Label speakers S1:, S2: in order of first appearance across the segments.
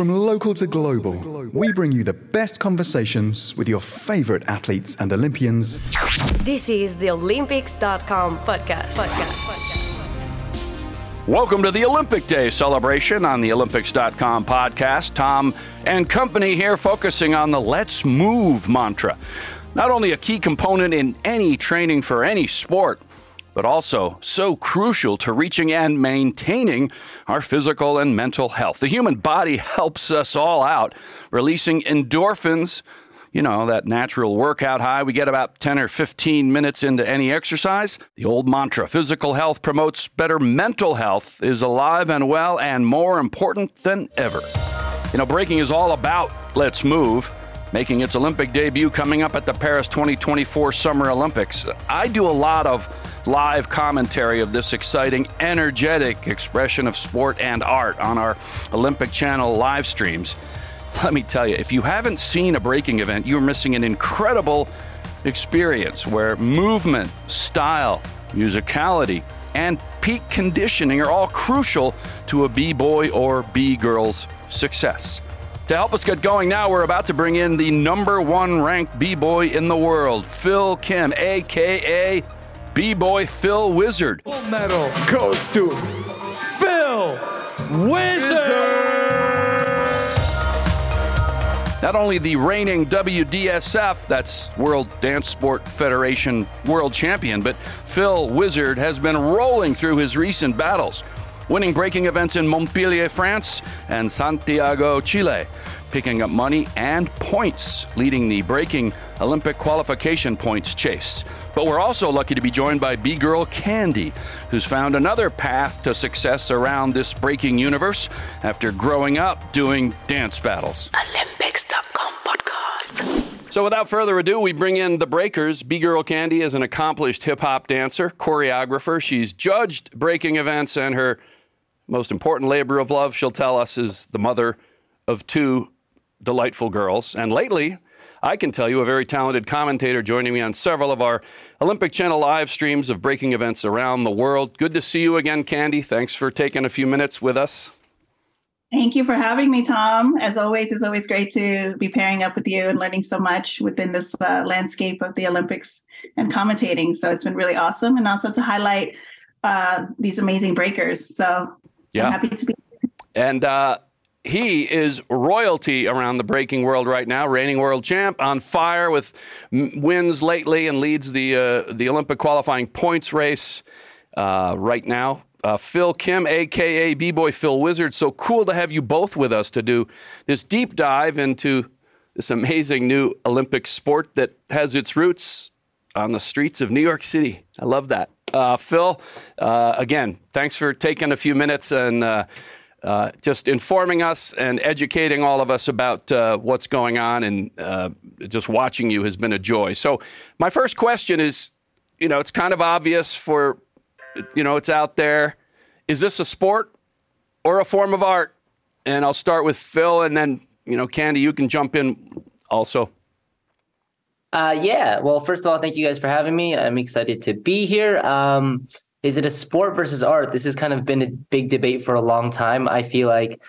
S1: From local to global, we bring you the best conversations with your favorite athletes and Olympians.
S2: This is the Olympics.com podcast. podcast.
S3: Welcome to the Olympic Day celebration on the Olympics.com podcast. Tom and company here focusing on the Let's Move mantra. Not only a key component in any training for any sport, but also so crucial to reaching and maintaining our physical and mental health. The human body helps us all out, releasing endorphins. You know, that natural workout high we get about 10 or 15 minutes into any exercise. The old mantra physical health promotes better mental health is alive and well and more important than ever. You know, breaking is all about let's move making its Olympic debut coming up at the Paris 2024 Summer Olympics. I do a lot of live commentary of this exciting, energetic expression of sport and art on our Olympic Channel live streams. Let me tell you, if you haven't seen a breaking event, you're missing an incredible experience where movement, style, musicality, and peak conditioning are all crucial to a B boy or B girl's success. To help us get going now, we're about to bring in the number one ranked B boy in the world, Phil Kim, aka B boy Phil Wizard.
S4: Gold medal goes to Phil Wizard.
S3: Not only the reigning WDSF, that's World Dance Sport Federation world champion, but Phil Wizard has been rolling through his recent battles, winning breaking events in Montpellier, France, and Santiago, Chile, picking up money and points, leading the breaking Olympic qualification points chase. But we're also lucky to be joined by B Girl Candy, who's found another path to success around this breaking universe after growing up doing dance battles.
S2: Olympics.com podcast.
S3: So, without further ado, we bring in the Breakers. B Girl Candy is an accomplished hip hop dancer, choreographer. She's judged breaking events, and her most important labor of love, she'll tell us, is the mother of two delightful girls. And lately, I can tell you a very talented commentator joining me on several of our Olympic Channel live streams of breaking events around the world. Good to see you again, Candy. Thanks for taking a few minutes with us.
S5: Thank you for having me, Tom. As always, it's always great to be pairing up with you and learning so much within this uh, landscape of the Olympics and commentating. So it's been really awesome, and also to highlight uh, these amazing breakers. So
S3: Yeah.
S5: I'm happy to be. Here.
S3: And uh, he is royalty around the breaking world right now, reigning world champ, on fire with wins lately, and leads the uh, the Olympic qualifying points race uh, right now. Uh, Phil Kim, aka B Boy Phil Wizard. So cool to have you both with us to do this deep dive into this amazing new Olympic sport that has its roots on the streets of New York City. I love that. Uh, Phil, uh, again, thanks for taking a few minutes and uh, just informing us and educating all of us about uh, what's going on. And uh, just watching you has been a joy. So, my first question is you know, it's kind of obvious for, you know, it's out there. Is this a sport or a form of art? And I'll start with Phil and then, you know, Candy, you can jump in also.
S6: Uh, yeah. Well, first of all, thank you guys for having me. I'm excited to be here. Um, is it a sport versus art? This has kind of been a big debate for a long time. I feel like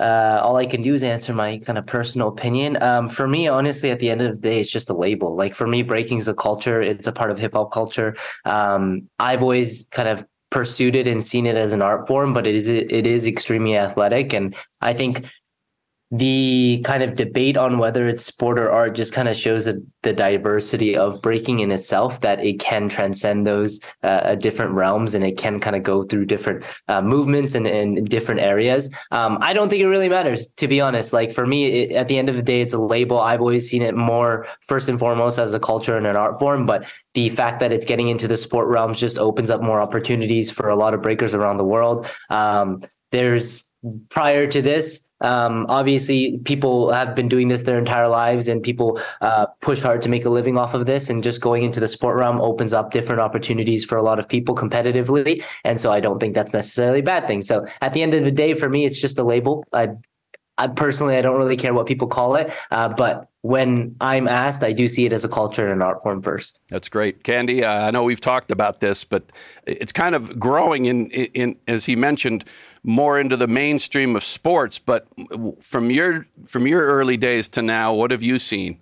S6: uh, all I can do is answer my kind of personal opinion. Um, for me, honestly, at the end of the day, it's just a label. Like for me, breaking is a culture. It's a part of hip hop culture. Um, I've always kind of pursued it and seen it as an art form, but it is it is extremely athletic, and I think the kind of debate on whether it's sport or art just kind of shows the diversity of breaking in itself that it can transcend those uh, different realms and it can kind of go through different uh, movements and, and different areas. Um, i don't think it really matters to be honest. Like for me it, at the end of the day it's a label. I've always seen it more first and foremost as a culture and an art form but the fact that it's getting into the sport realms just opens up more opportunities for a lot of breakers around the world. Um, there's prior to this um, obviously people have been doing this their entire lives and people uh, push hard to make a living off of this. And just going into the sport realm opens up different opportunities for a lot of people competitively. And so i don't think that's necessarily a bad thing. So at the end of the day for me it's just a label. I, I personally i don't really care what people call it. Uh, but when i'm asked i do see it as a culture and an art form first.
S3: That's great, Candy. Uh, I know we've talked about this, but it's kind of growing in, in, as he mentioned, more into the mainstream of sports. But from your from your early days to now, what have you seen?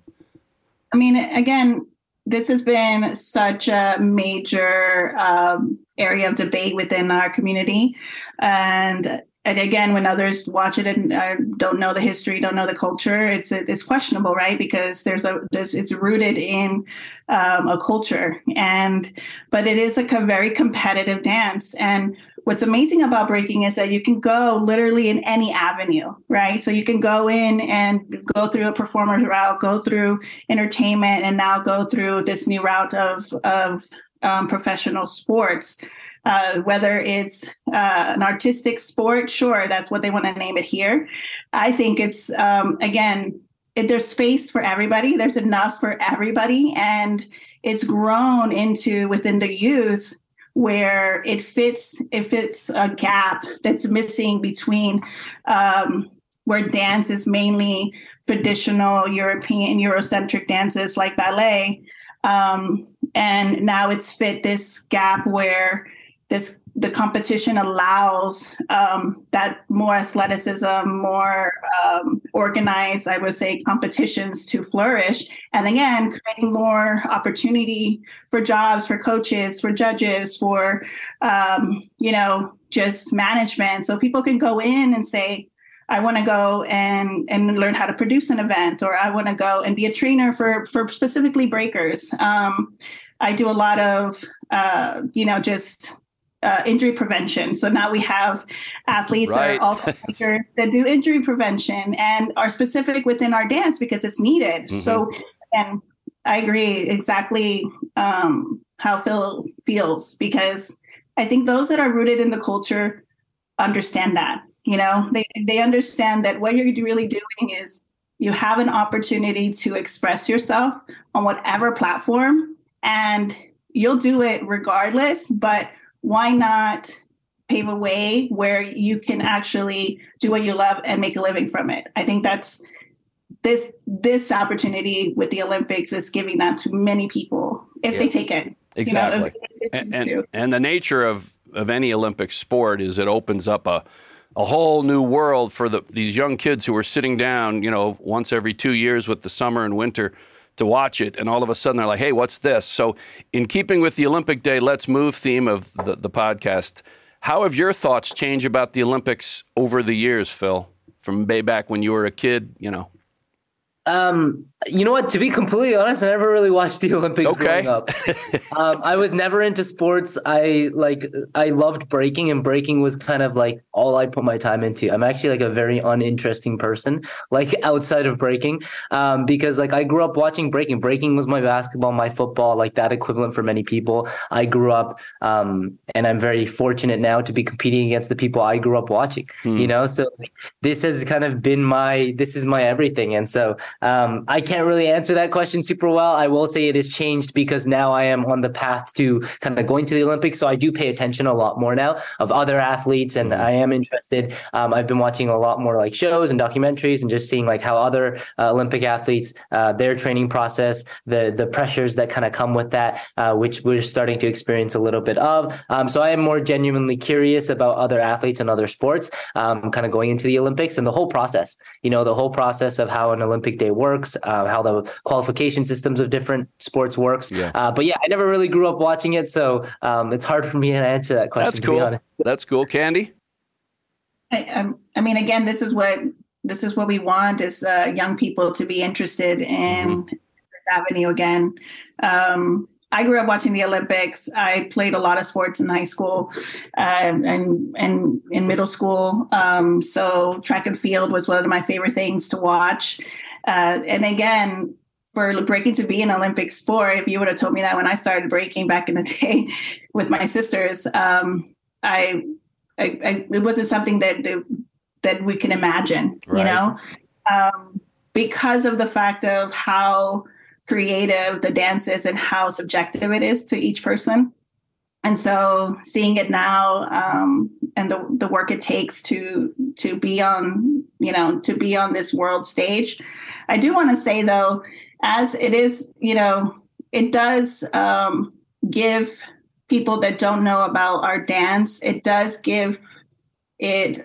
S5: I mean, again, this has been such a major um, area of debate within our community, and and again, when others watch it and uh, don't know the history, don't know the culture, it's it's questionable, right? Because there's a there's, it's rooted in um, a culture, and but it is like a very competitive dance. And what's amazing about breaking is that you can go literally in any avenue, right? So you can go in and go through a performer's route, go through entertainment, and now go through this new route of of um, professional sports. Uh, whether it's uh, an artistic sport, sure, that's what they want to name it here. I think it's, um, again, there's space for everybody, there's enough for everybody. And it's grown into within the youth where it fits if it's a gap that's missing between um, where dance is mainly traditional European Eurocentric dances like ballet, um, and now it's fit this gap where this the competition allows um, that more athleticism, more um, organized, I would say, competitions to flourish. And again, creating more opportunity for jobs, for coaches, for judges, for um, you know, just management. So people can go in and say, I want to go and and learn how to produce an event, or I want to go and be a trainer for for specifically breakers. Um, I do a lot of uh, you know just uh, injury prevention. So now we have athletes right. that are also teachers that do injury prevention and are specific within our dance because it's needed. Mm-hmm. So, and I agree exactly um, how Phil feels because I think those that are rooted in the culture understand that. You know, they they understand that what you're really doing is you have an opportunity to express yourself on whatever platform and you'll do it regardless but why not pave a way where you can actually do what you love and make a living from it? I think that's this this opportunity with the Olympics is giving that to many people if yeah. they take it.
S3: Exactly. You know, and, and, and, the nature of, of any Olympic sport is it opens up a a whole new world for the, these young kids who are sitting down, you know, once every two years with the summer and winter to watch it, and all of a sudden they're like, "Hey, what's this?" So, in keeping with the Olympic Day Let's Move theme of the, the podcast, how have your thoughts changed about the Olympics over the years, Phil? From way back when you were a kid, you know.
S6: Um, you know what? To be completely honest, I never really watched the Olympics okay. growing up. um, I was never into sports. I like I loved breaking, and breaking was kind of like all I put my time into. I'm actually like a very uninteresting person, like outside of breaking, um, because like I grew up watching breaking. Breaking was my basketball, my football, like that equivalent for many people. I grew up, um, and I'm very fortunate now to be competing against the people I grew up watching. Hmm. You know, so this has kind of been my this is my everything, and so um, I can't really answer that question super well. I will say it has changed because now I am on the path to kind of going to the Olympics. So I do pay attention a lot more now of other athletes and mm-hmm. I am interested. Um, I've been watching a lot more like shows and documentaries and just seeing like how other uh, Olympic athletes, uh, their training process, the, the pressures that kind of come with that, uh, which we're starting to experience a little bit of. Um, so I am more genuinely curious about other athletes and other sports, um, kind of going into the Olympics and the whole process, you know, the whole process of how an Olympic day works, uh, how the qualification systems of different sports works. Yeah. Uh, but yeah, I never really grew up watching it, so um, it's hard for me to answer that question.
S3: That's cool. That's cool, Candy.
S5: I, um, I mean, again, this is what this is what we want is uh, young people to be interested in mm-hmm. this avenue again. Um, I grew up watching the Olympics. I played a lot of sports in high school uh, and and in middle school. Um, so track and field was one of my favorite things to watch. Uh, and again, for breaking to be an Olympic sport, if you would have told me that when I started breaking back in the day with my sisters, um, I, I, I, it wasn't something that that we can imagine, right. you know, um, because of the fact of how creative the dance is and how subjective it is to each person. And so seeing it now um, and the, the work it takes to to be on, you know, to be on this world stage, I do want to say though, as it is, you know, it does um, give people that don't know about our dance, it does give it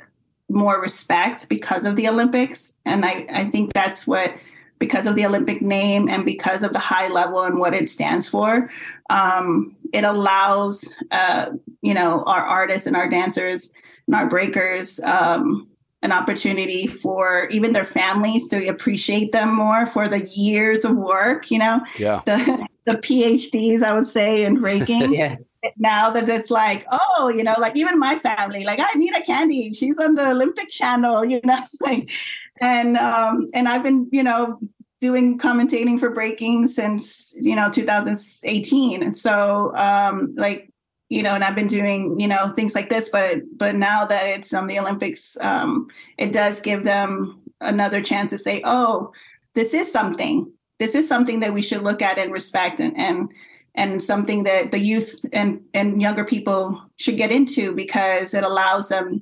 S5: more respect because of the Olympics. And I, I think that's what, because of the Olympic name and because of the high level and what it stands for, um, it allows, uh, you know, our artists and our dancers and our breakers um, an opportunity for even their families to appreciate them more for the years of work, you know,
S3: Yeah.
S5: the, the PhDs, I would say, in breaking
S6: yeah.
S5: now that it's like, oh, you know, like even my family, like I need a Candy, she's on the Olympic channel, you know, like, and um, and I've been, you know, doing commentating for breaking since you know 2018, and so um, like, you know, and I've been doing, you know, things like this, but but now that it's on the Olympics, um, it does give them another chance to say, oh, this is something. This is something that we should look at and respect and and and something that the youth and and younger people should get into because it allows them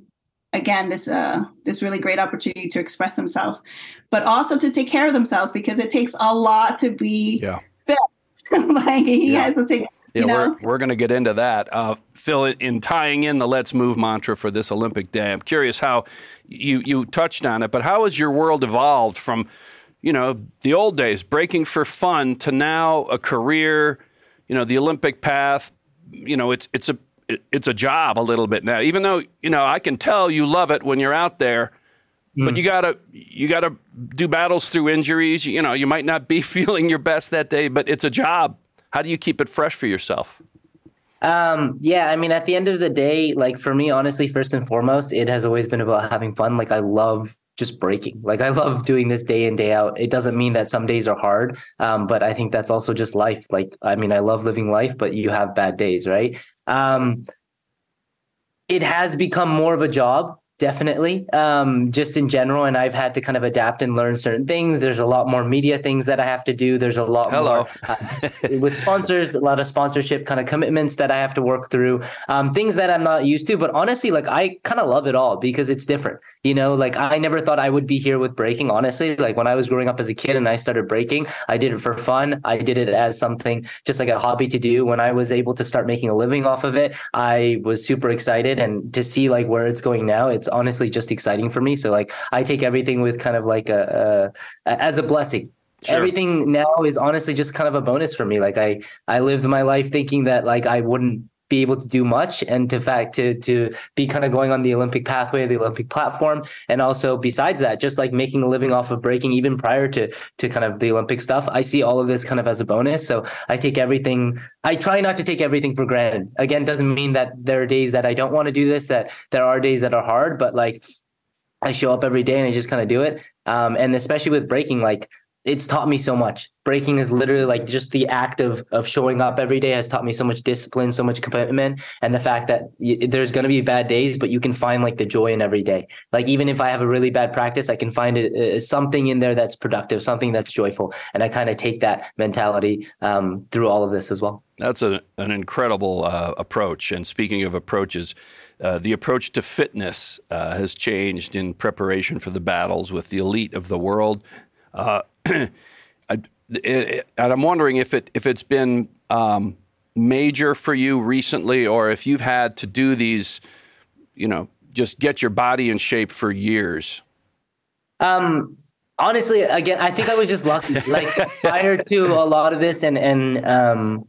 S5: again this uh this really great opportunity to express themselves but also to take care of themselves because it takes a lot to be
S3: Yeah.
S5: fit like he
S3: Yeah.
S5: has to take
S3: Yeah,
S5: you know
S3: we're, we're going to get into that. Uh, Phil, in tying in the Let's Move mantra for this Olympic Day, I'm curious how you, you touched on it, but how has your world evolved from, you know, the old days, breaking for fun, to now a career, you know, the Olympic path, you know, it's, it's, a, it's a job a little bit now, even though, you know, I can tell you love it when you're out there. But you gotta you gotta do battles through injuries. You know, you might not be feeling your best that day, but it's a job. How do you keep it fresh for yourself?
S6: Um, yeah, I mean, at the end of the day, like for me, honestly, first and foremost, it has always been about having fun. Like I love just breaking. Like I love doing this day in, day out. It doesn't mean that some days are hard. Um, but I think that's also just life. Like, I mean, I love living life, but you have bad days, right? Um, it has become more of a job definitely. Um, just in general and i've had to kind of adapt and learn certain things. There's a lot more media things that i have to do. There's a lot
S3: Hello.
S6: more uh, with sponsors a lot of sponsorship kind of commitments that i have to work through. Um, things that i'm not used to but honestly like i kind of love it all because it's different you know? Like i never thought i would be here with breaking honestly. Like when i was growing up as a kid and i started breaking i did it for fun. I did it as something just like a hobby to do. When i was able to start making a living off of it i was super excited and to see like where it's going now it's honestly just exciting for me. So like i take everything with kind of like a, a as a blessing.
S3: Sure.
S6: everything now is honestly just kind of a bonus for me. Like i i lived my life thinking that like i wouldn't be able to do much and to fact to to be kind of going on the olympic pathway the olympic platform and also besides that just like making a living off of breaking even prior to to kind of the olympic stuff i see all of this kind of as a bonus so i take everything i try not to take everything for granted again doesn't mean that there are days that i don't want to do this that there are days that are hard but like I show up every day and I just kind of do it. Um, and especially with breaking, like it's taught me so much. Breaking is literally like just the act of of showing up every day has taught me so much discipline, so much commitment, and the fact that y- there's going to be bad days, but you can find like the joy in every day. Like even if I have a really bad practice, I can find it, uh, something in there that's productive, something that's joyful, and I kind of take that mentality um, through all of this as well.
S3: That's a, an incredible uh, approach. And speaking of approaches, uh, the approach to fitness uh, has changed in preparation for the battles with the elite of the world. Uh, I, it, and I'm wondering if it if it's been um, major for you recently, or if you've had to do these, you know, just get your body in shape for years.
S6: Um, honestly, again, I think I was just lucky. Like prior to a lot of this, and and um,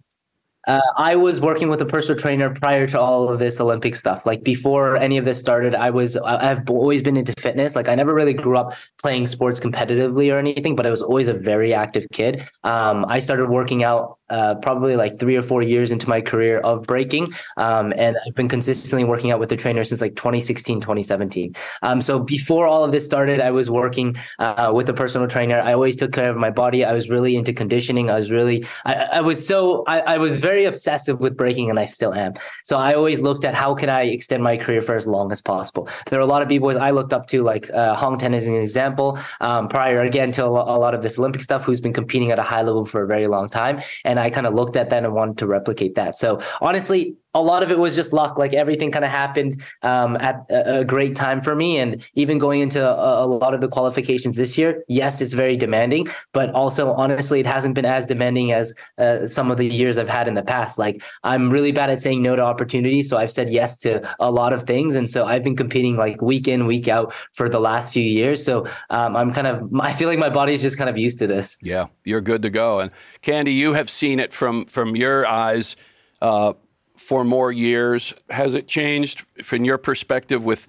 S6: uh, I was working with a personal trainer prior to all of this Olympic stuff. Like before any of this started, I was I've always been into fitness. Like I never really grew up playing sports competitively or anything, but I was always a very active kid. Um, I started working out uh, probably like three or four years into my career of breaking. Um, and I've been consistently working out with the trainer since like 2016, 2017. Um, so before all of this started, I was working uh, with a personal trainer. I always took care of my body. I was really into conditioning. I was really, I, I was so, I, I was very obsessive with breaking and I still am. So I always looked at how can I extend my career for as long as possible. There are a lot of b-boys I looked up to, like uh, Hong Ten is an example, um, prior again to a a lot of this Olympic stuff, who's been competing at a high level for a very long time. And I kind of looked at that and wanted to replicate that. So honestly, a lot of it was just luck. Like everything kind of happened um, at a, great time for me. And even going into a, a, lot of the qualifications this year, yes, it's very demanding, but also honestly, it hasn't been as demanding as uh, some of the years I've had in the past. Like I'm really bad at saying no to opportunities. So I've said yes to a lot of things. And so I've been competing like week in, week out for the last few years. So um, I'm kind of, I feel like my body's just kind of used to this.
S3: Yeah, you're good to go. And Candy, you have seen it from, from your eyes. Uh, for more years. Has it changed from your perspective with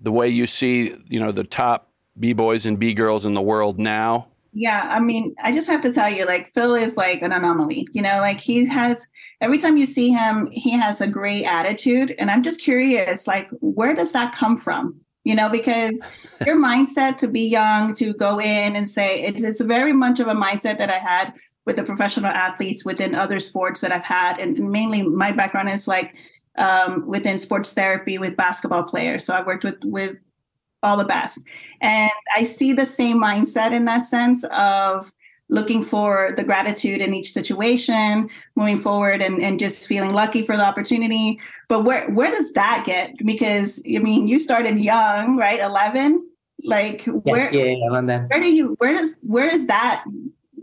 S3: the way you see, you know, the top b boys and b girls in the world now?
S5: Yeah, I mean, I just have to tell you, like Phil is like an anomaly. You know, like he has every time you see him, he has a great attitude, and I'm just curious, like, where does that come from? You know, because your mindset to be young, to go in and say it, it's very much of a mindset that I had with the professional athletes within other sports that I've had, and mainly my background is like um, within sports therapy with basketball players. So I've worked with with all the best, and I see the same mindset in that sense of looking for the gratitude in each situation, moving forward, and and just feeling lucky for the opportunity. But where where does that get? Because I mean, you started young, right? Eleven. Like
S6: yes,
S5: where
S6: yeah, yeah,
S5: where do you where does where does that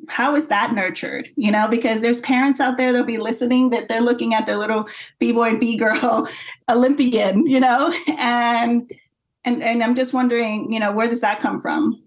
S5: how is that nurtured? You know because there's parents out there that'll be listening that they're looking at their little b-boy and b-girl olympian you know? And and and i'm just wondering you know where does that come from?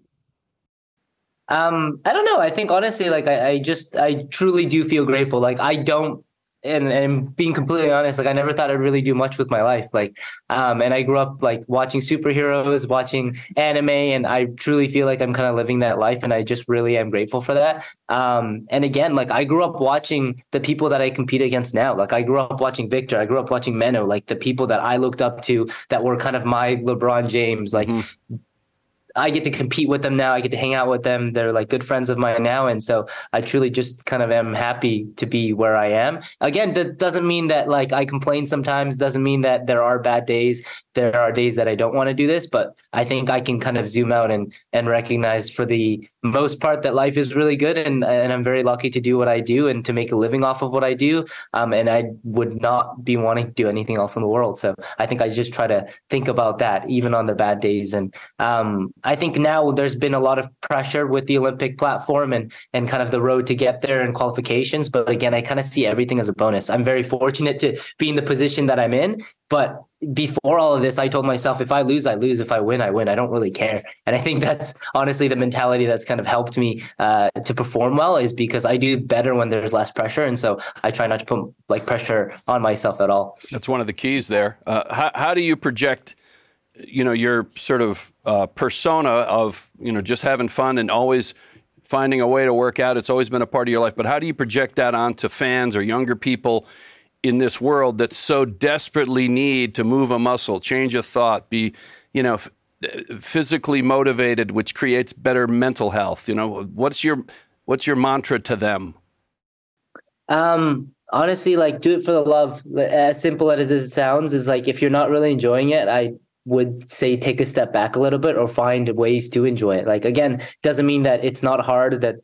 S6: Um i don't know. I think honestly like I, I just i truly do feel grateful. Like i don't and and being completely honest, like I never thought I'd really do much with my life. Like, um, and I grew up like watching superheroes, watching anime, and I truly feel like I'm kind of living that life, and I just really am grateful for that. Um, and again, like I grew up watching the people that I compete against now. Like I grew up watching Victor, I grew up watching Menno, like the people that I looked up to that were kind of my LeBron James, like. Mm-hmm I get to compete with them now. I get to hang out with them. They're like good friends of mine now. And so I truly just kind of am happy to be where I am. Again, that doesn't mean that like I complain sometimes, doesn't mean that there are bad days. There are days that I don't want to do this, but I think I can kind of zoom out and and recognize for the most part that life is really good and and I'm very lucky to do what I do and to make a living off of what I do. Um, and I would not be wanting to do anything else in the world. So I think I just try to think about that even on the bad days. And um, I think now there's been a lot of pressure with the Olympic platform and and kind of the road to get there and qualifications. But again, I kind of see everything as a bonus. I'm very fortunate to be in the position that I'm in. But before all of this, I told myself, if I lose, I lose. If I win, I win. I don't really care. And I think that's honestly the mentality that's kind of helped me uh, to perform well is because I do better when there's less pressure. And so I try not to put like pressure on myself at all.
S3: That's one of the keys there. Uh, how, how do you project? you know your sort of uh, persona of you know just having fun and always finding a way to work out it's always been a part of your life but how do you project that onto fans or younger people in this world that so desperately need to move a muscle, change a thought, be, you know, f- physically motivated, which creates better mental health. You know, what's your what's your mantra to them?
S6: Um, honestly, like do it for the love. As simple as it sounds, is like if you're not really enjoying it, I would say take a step back a little bit or find ways to enjoy it. Like again, doesn't mean that it's not hard that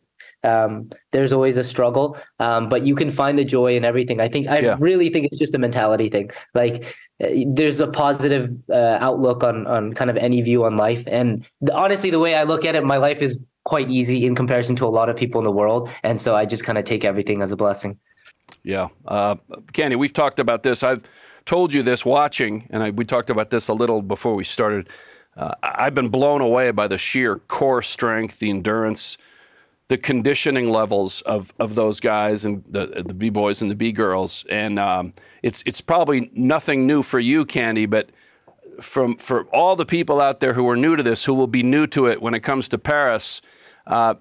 S6: um, there's always a struggle, um, but you can find the joy in everything. I think I yeah. really think it's just a mentality thing. Like uh, there's a positive uh, outlook on on kind of any view on life, and the, honestly, the way I look at it, my life is quite easy in comparison to a lot of people in the world, and so I just kind of take everything as a blessing.
S3: Yeah, uh, Candy, we've talked about this. I've told you this watching, and I, we talked about this a little before we started. Uh, I've been blown away by the sheer core strength, the endurance the conditioning levels of, of those guys and the the b boys and the b girls, and um, it's it's probably nothing new for you, Candy, but from for all the people out there who are new to this, who will be new to it when it comes to Paris, uh,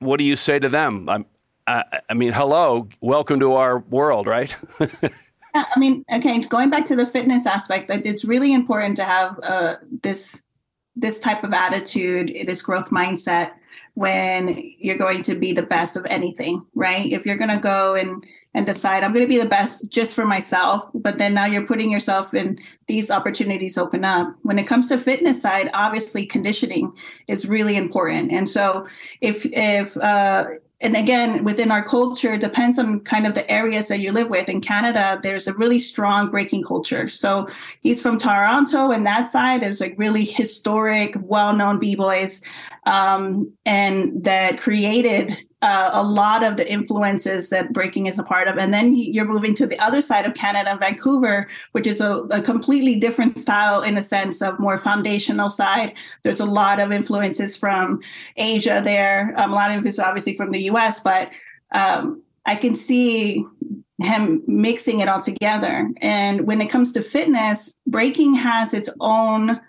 S3: what do you say to them? I'm, I, I mean, hello, welcome to our world, right?
S5: I mean, okay, going back to the fitness aspect, that it's really important to have uh, this this type of attitude, this growth mindset when you're going to be the best of anything, right? If you're going to go and and decide I'm going to be the best just for myself, but then now you're putting yourself in these opportunities open up. When it comes to fitness side, obviously conditioning is really important. And so if if uh and again, within our culture, depends on kind of the areas that you live with. In Canada, there's a really strong breaking culture. So he's from Toronto, and that side is like really historic, well-known b-boys, um, and that created uh, a lot of the influences that breaking is a part of. And then you're moving to the other side of Canada, Vancouver, which is a, a, completely different style in a sense of more foundational side. There's a lot of influences from Asia there. Um, a lot of it's obviously from the US, but um, I can see him mixing it all together. And when it comes to fitness, breaking has its own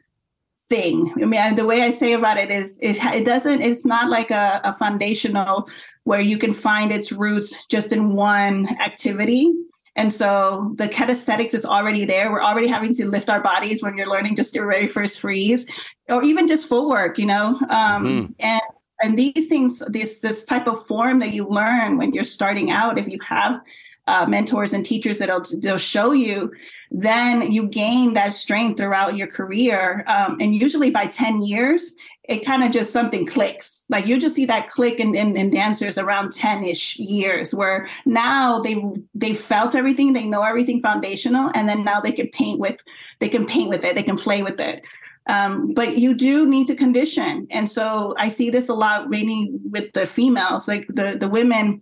S5: thing. I mean, the way I say about it is it, it doesn't, it's not like a, a foundational where you can find its roots just in one activity. And so the kinesthetics is already there. We're already having to lift our bodies when you're learning just your very first freeze, or even just footwork, you know. Um, mm-hmm. And and these things, this this type of form that you learn when you're starting out, if you have uh, mentors and teachers that'll they'll show you, then you gain that strength throughout your career. Um, and usually by 10 years, it kind of just something clicks. Like you just see that click in, in, in dancers around 10-ish years where now they they felt everything, they know everything foundational, and then now they can paint with they can paint with it, they can play with it. Um, but you do need to condition. And so I see this a lot mainly with the females, like the the women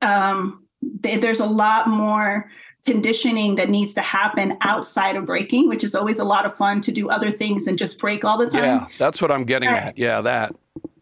S5: um, there's a lot more conditioning that needs to happen outside of breaking, which is always a lot of fun to do other things and just break all the time.
S3: Yeah, that's what I'm getting at. Yeah, that.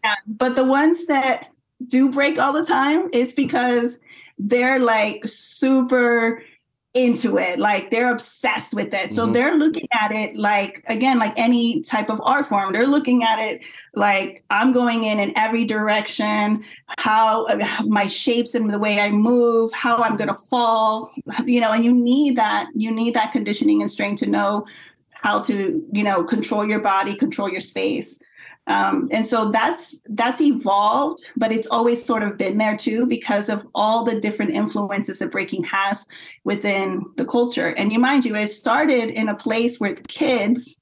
S5: Yeah. But the ones that do break all the time is because they're like super into it like they're obsessed with it so mm-hmm. they're looking at it like again like any type of art form they're looking at it like i'm going in in every direction how my shapes and the way i move how i'm going to fall you know and you need that you need that conditioning and strength to know how to you know control your body control your space um, and so that's that's evolved, but it's always sort of been there too because of all the different influences that breaking has within the culture. And you mind you, it started in a place where the kids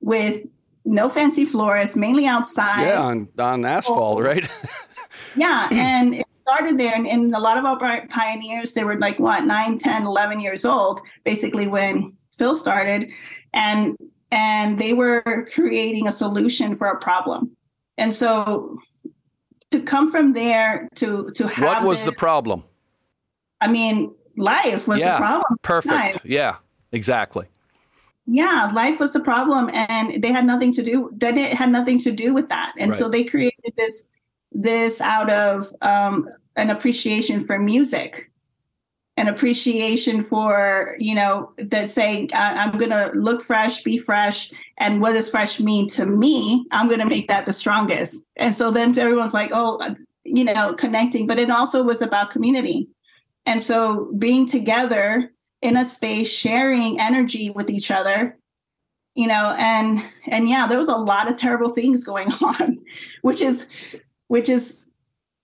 S5: with no fancy floors, mainly outside.
S3: Yeah, on, on asphalt, right?
S5: yeah, and it started there. And, and a lot of our pioneers, they were like, what, 9, 10, 11 years old, basically when Phil started. And and they were creating a solution for a problem. And so to come from there to to have
S3: What was this, the problem?
S5: I mean, life was
S3: yeah,
S5: the problem.
S3: Perfect. Life. Yeah, exactly.
S5: Yeah, life was the problem and they had nothing to do that it had nothing to do with that. And right. so they created this this out of um, an appreciation for music an appreciation for you know that saying i'm going to look fresh be fresh and what does fresh mean to me? I'm going to make that the strongest. And so then everyone's like oh uh, you know connecting. But it also was about community. And so being together in a space sharing energy with each other you know and and yeah there was a lot of terrible things going on which is which is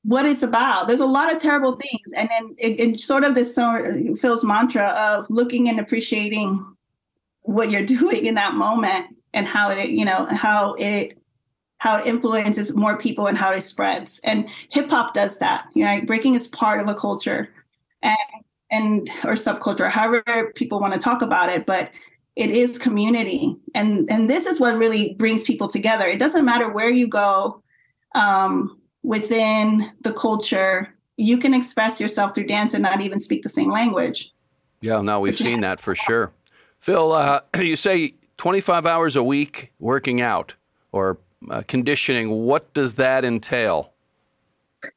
S5: what it's about. There's a lot of terrible things, and then it, it sort of this sort of Phil's mantra of looking and appreciating what you're doing in that moment and how it, you know, how it how it influences more people and how it spreads. And hip hop does that. You know, breaking is part of a culture, and and or subculture, however people want to talk about it, but it is community and and this is what really brings people together it doesn't matter where you go um, within the culture, you can express yourself through dance and not even speak the same language.
S3: Yeah, no, we've seen that for sure. Phil, uh, you say 25 hours a week working out or uh, conditioning. What does that entail?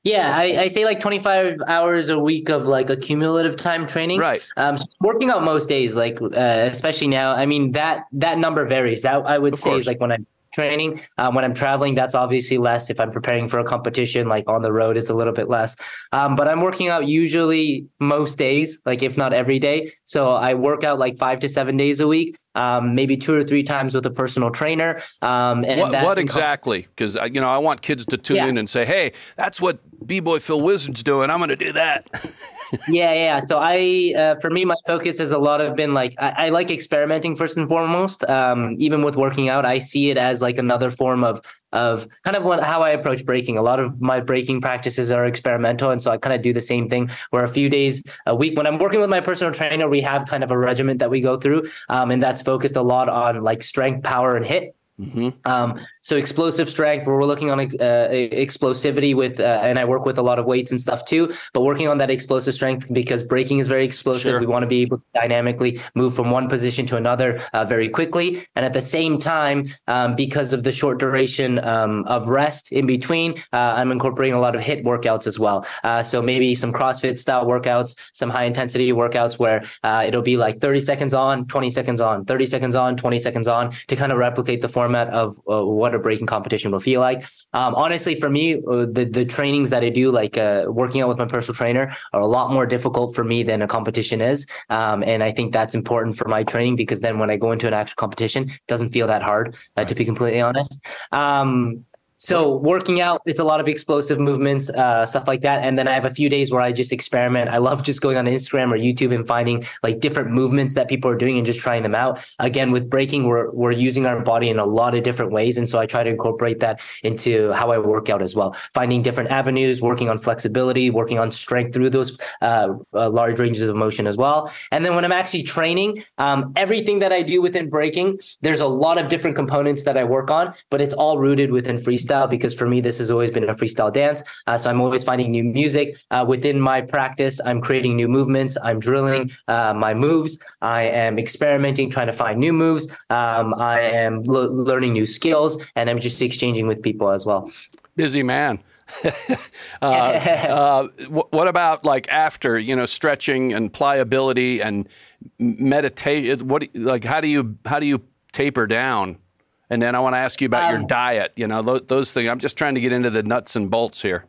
S6: Yeah, I, I, say like 25 hours a week of like accumulative time training.
S3: Right.
S6: Um, working out most days, like uh, especially now. I mean that that number varies. That I would of say course. is like when I'm training. Um, when I'm traveling, that's obviously less. If I'm preparing for a competition, like on the road, it's a little bit less. Um, but I'm working out usually most days, like if not every day. So I work out like five to seven days a week um, maybe two or three times with a personal trainer. Um, and
S3: what, what exactly? Because you know, I want kids to tune yeah. in and say, "Hey, that's what B Boy Phil Wizard's doing. I'm going to do that."
S6: yeah, yeah. So I, uh, for me, my focus has a lot of been like I, I like experimenting first and foremost. Um, even with working out, I see it as like another form of of kind of what, how I approach breaking. A lot of my breaking practices are experimental. And so I kind of do the same thing where a few days a week when I'm working with my personal trainer, we have kind of a regimen that we go through. Um, and that's focused a lot on like strength, power, and HIIT. Mm-hmm. Um, so explosive strength, where we're looking on uh, explosivity with, uh, and I work with a lot of weights and stuff too, but working on that explosive strength because breaking is very explosive. Sure. We want to be able to dynamically move from one position to another uh, very quickly. And at the same time, um, because of the short duration um, of rest in between, uh, I'm incorporating a lot of HIIT workouts as well. Uh, so maybe some CrossFit style workouts, some high intensity workouts where uh, it'll be like 30 seconds on, 20 seconds on, 30 seconds on, 20 seconds on to kind of replicate the format of what a breaking competition will feel like. Um, honestly, for me, uh, the the trainings that I do, like uh, working out with my personal trainer, are a lot more difficult for me than a competition is. Um, and I think that's important for my training because then when I go into an actual competition, it doesn't feel that hard, uh, right. to be completely honest. Um, so working out, it's a lot of explosive movements, uh, stuff like that. And then I have a few days where I just experiment. I love just going on Instagram or YouTube and finding like different movements that people are doing and just trying them out. Again, with breaking, we're we're using our body in a lot of different ways, and so I try to incorporate that into how I work out as well. Finding different avenues, working on flexibility, working on strength through those uh, uh, large ranges of motion as well. And then when I'm actually training, um, everything that I do within breaking, there's a lot of different components that I work on, but it's all rooted within freestyle freestyle because for me, this has always been a freestyle dance. Uh, so I'm always finding new music uh, within my practice. I'm creating new movements. I'm drilling uh, my moves. I am experimenting, trying to find new moves. Um, I am learning new skills, and I'm just exchanging with people as well.
S3: Busy man. uh, uh, what about like after you know stretching and pliability and meditation? What like how do you how do you taper down? And then I want to ask you about um, your diet. You know, those, those, things. I'm just trying to get into the nuts and bolts here.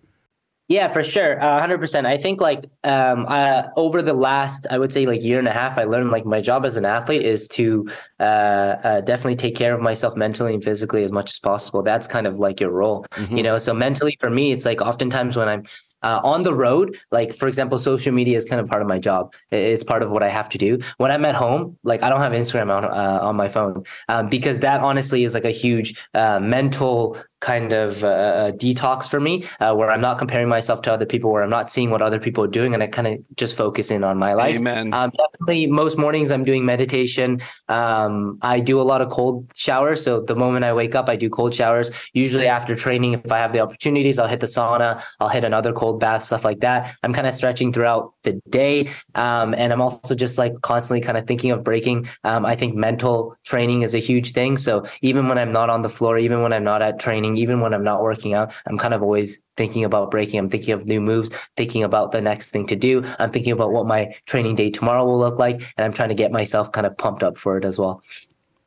S6: Yeah, for sure, uh, hundred percent. I think like um, uh, over the last, I would say like year and a half, I learned like my job as an athlete is to uh, uh, definitely take care of myself mentally and physically as much as possible. That's kind of like your role, mm-hmm. you know. So mentally, for me, it's like oftentimes when I'm uh, on the road, like for example, social media is kind of part of my job. It's part of what I have to do. When I'm at home, like I don't have Instagram on uh, on my phone um, because that honestly is like a huge uh, mental kind of uh, uh, detox for me uh, where I'm not comparing myself to other people, where I'm not seeing what other people are doing, and I kind of just focus in on my life.
S3: Amen.
S6: Um, definitely, most mornings I'm doing meditation. Um, I do a lot of cold showers. So the moment I wake up, I do cold showers. Usually after training, if I have the opportunities, I'll hit the sauna, I'll hit another cold bath, stuff like that. I'm kind of stretching throughout the day. Um, and I'm also just like constantly kind of thinking of breaking. Um, I think mental training is a huge thing. So even when I'm not on the floor, even when I'm not at training, training, even when I'm not working out, I'm kind of always thinking about breaking. I'm thinking of new moves, thinking about the next thing to do. I'm thinking about what my training day tomorrow will look like, and I'm trying to get myself kind of pumped up for it as well.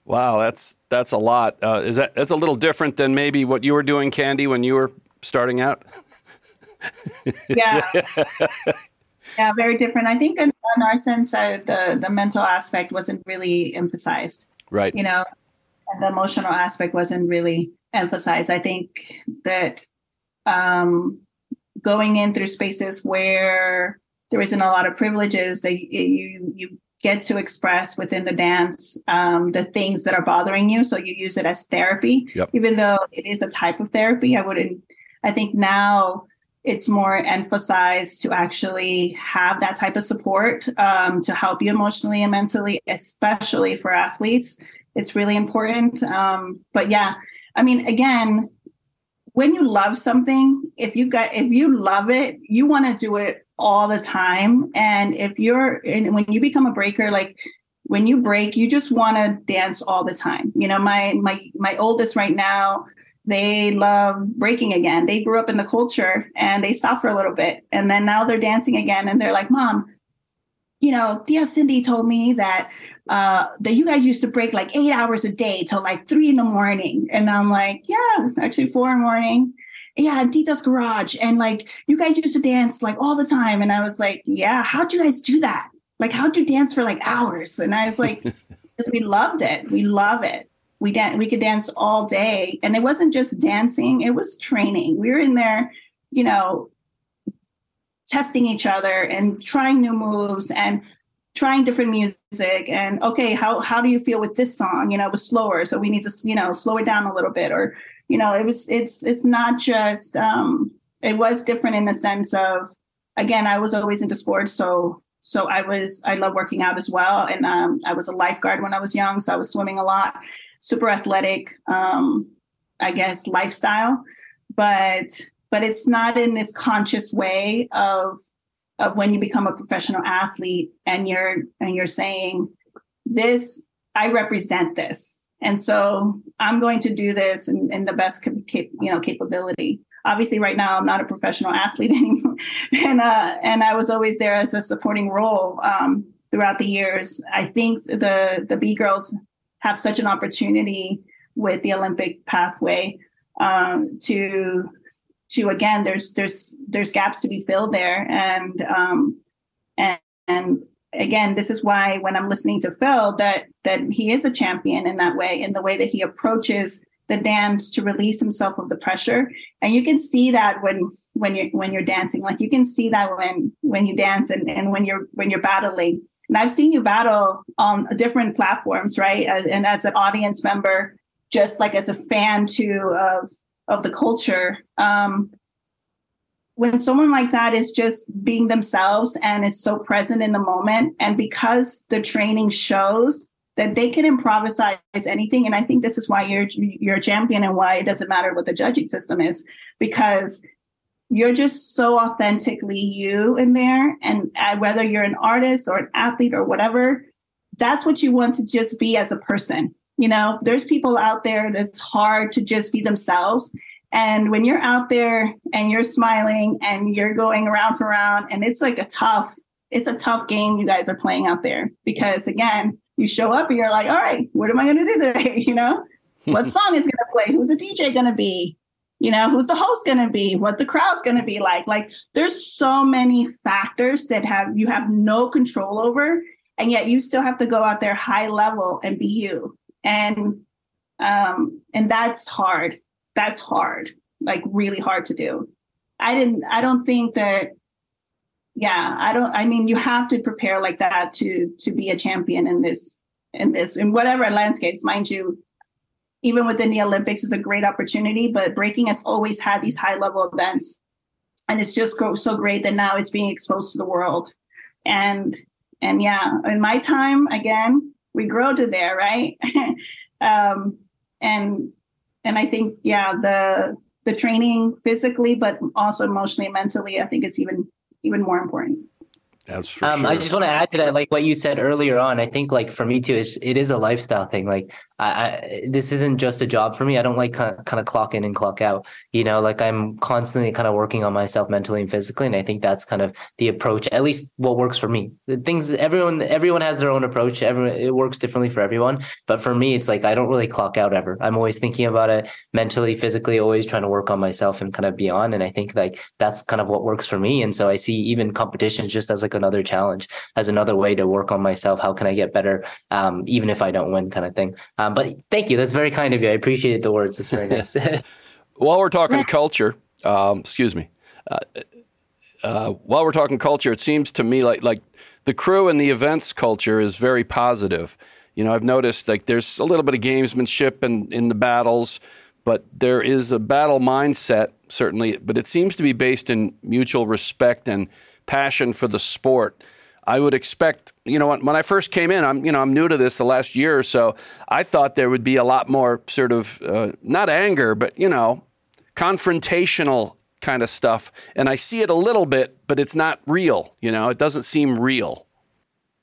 S3: Wow, that's that's a lot. Uh, is that that's a little different than maybe what you were doing, Candy, when you were starting out?
S5: yeah. yeah, very different. I think in, in our sense, uh, the the mental aspect wasn't really emphasized.
S3: Right.
S5: You know, and the emotional aspect wasn't really emphasize. I think that um, going in through spaces where there isn't a lot of privileges that you you get to express within the dance um, the things that are bothering you. So you use it as therapy,
S3: yep.
S5: even though it is a type of therapy. I wouldn't. I think now it's more emphasized to actually have that type of support um, to help you emotionally and mentally, especially for athletes. It's really important. Um, but yeah, I mean, again, when you love something, if you got if you love it, you want to do it all the time. And if you're and when you become a breaker, like when you break, you just want to dance all the time. You know, my my my oldest right now, they love breaking again. They grew up in the culture and they stopped for a little bit. And then now they're dancing again and they're like, Mom, you know, Tia Cindy told me that uh, that you guys used to break like eight hours a day till like three in the morning. And I'm like, yeah, actually four in the morning. Yeah, Tita's garage. And like you guys used to dance like all the time. And I was like, yeah, how'd you guys do that? Like, how'd you dance for like hours? And I was like, because we loved it. We love it. We dan- we could dance all day. And it wasn't just dancing, it was training. We were in there, you know, testing each other and trying new moves and trying different music and okay how how do you feel with this song? You know it was slower so we need to you know slow it down a little bit or you know, it was it's it's not just um, it was different in the sense of again, I was always into sports, so so I was I love working out as well, and um, I was a lifeguard when I was young, so I was swimming a lot, super athletic, um, I guess lifestyle, but but it's not in this conscious way of of when you become a professional athlete and you're and you're saying this I represent this, and so I'm going to do this in, in the best cap- you know capability. Obviously right now I'm not a professional athlete anymore, and uh, and I was always there as a supporting role um, throughout the years. I think the the B girls have such an opportunity with the Olympic pathway um, to to again there's there's there's gaps to be filled there. And um, and and again this is why when i'm listening to phil that that he is a champion in that way in the way that he approaches the dance to release himself of the pressure. And you can see that when when you when you're dancing. Like you can see that when when you dance and, and when you're when you're battling. And i've seen you battle on different platforms right? As, and as an audience member just like as a fan too of of the culture um when someone like that is just being themselves and is so present in the moment and because the training shows that they can improvise anything. And I think this is why you're you're a champion and why it doesn't matter what the judging system is, because you're just so authentically you in there. And whether you're an artist or an athlete or whatever, that's what you want to just be as a person. You know, there's people out there that's hard to just be themselves. And when you're out there and you're smiling and you're going around for round, and it's like a tough, it's a tough game you guys are playing out there because again, you show up and you're like, all right, what am I going to do today? You know, what song is going to play? Who's the DJ going to be? You know, who's the host going to be? What the crowd's going to be like? Like, there's so many factors that have you have no control over, and yet you still have to go out there high level and be you. And um, and that's hard. That's hard. Like really hard to do. I didn't. I don't think that yeah i don't i mean you have to prepare like that to to be a champion in this in this in whatever landscapes mind you even within the olympics is a great opportunity but breaking has always had these high level events and it's just so great that now it's being exposed to the world and and yeah in my time again we grow to there right um and and i think yeah the the training physically but also emotionally mentally i think it's even even more important.
S3: That's for
S6: um,
S3: sure.
S6: I just want to add to that, like what you said earlier on. I think, like for me too, it's, it is a lifestyle thing. Like, I, I this isn't just a job for me. I don't like kind of, kind of clock in and clock out. You know, like I'm constantly kind of working on myself mentally and physically, and I think that's kind of the approach. At least what works for me. The things everyone everyone has their own approach. Everyone it works differently for everyone. But for me, it's like I don't really clock out ever. I'm always thinking about it mentally, physically, always trying to work on myself and kind of beyond. And I think like that's kind of what works for me. And so I see even competition just as like another challenge as another way to work on myself. How can I get better, um, even if I don't win, kind of thing. Um, but thank you. That's very kind of you. I appreciate the words. It's very nice.
S3: while we're talking culture, um, excuse me. Uh, uh, while we're talking culture, it seems to me like like the crew and the events culture is very positive. You know, I've noticed like there's a little bit of gamesmanship in, in the battles, but there is a battle mindset certainly. But it seems to be based in mutual respect and passion for the sport. I would expect, you know, when, I first came in, I'm, you know, I'm new to this the last year or so. I thought there would be a lot more sort of uh, not anger, but you know, confrontational kind of stuff. And I see it a little bit, but it's not real. You know, it doesn't seem real.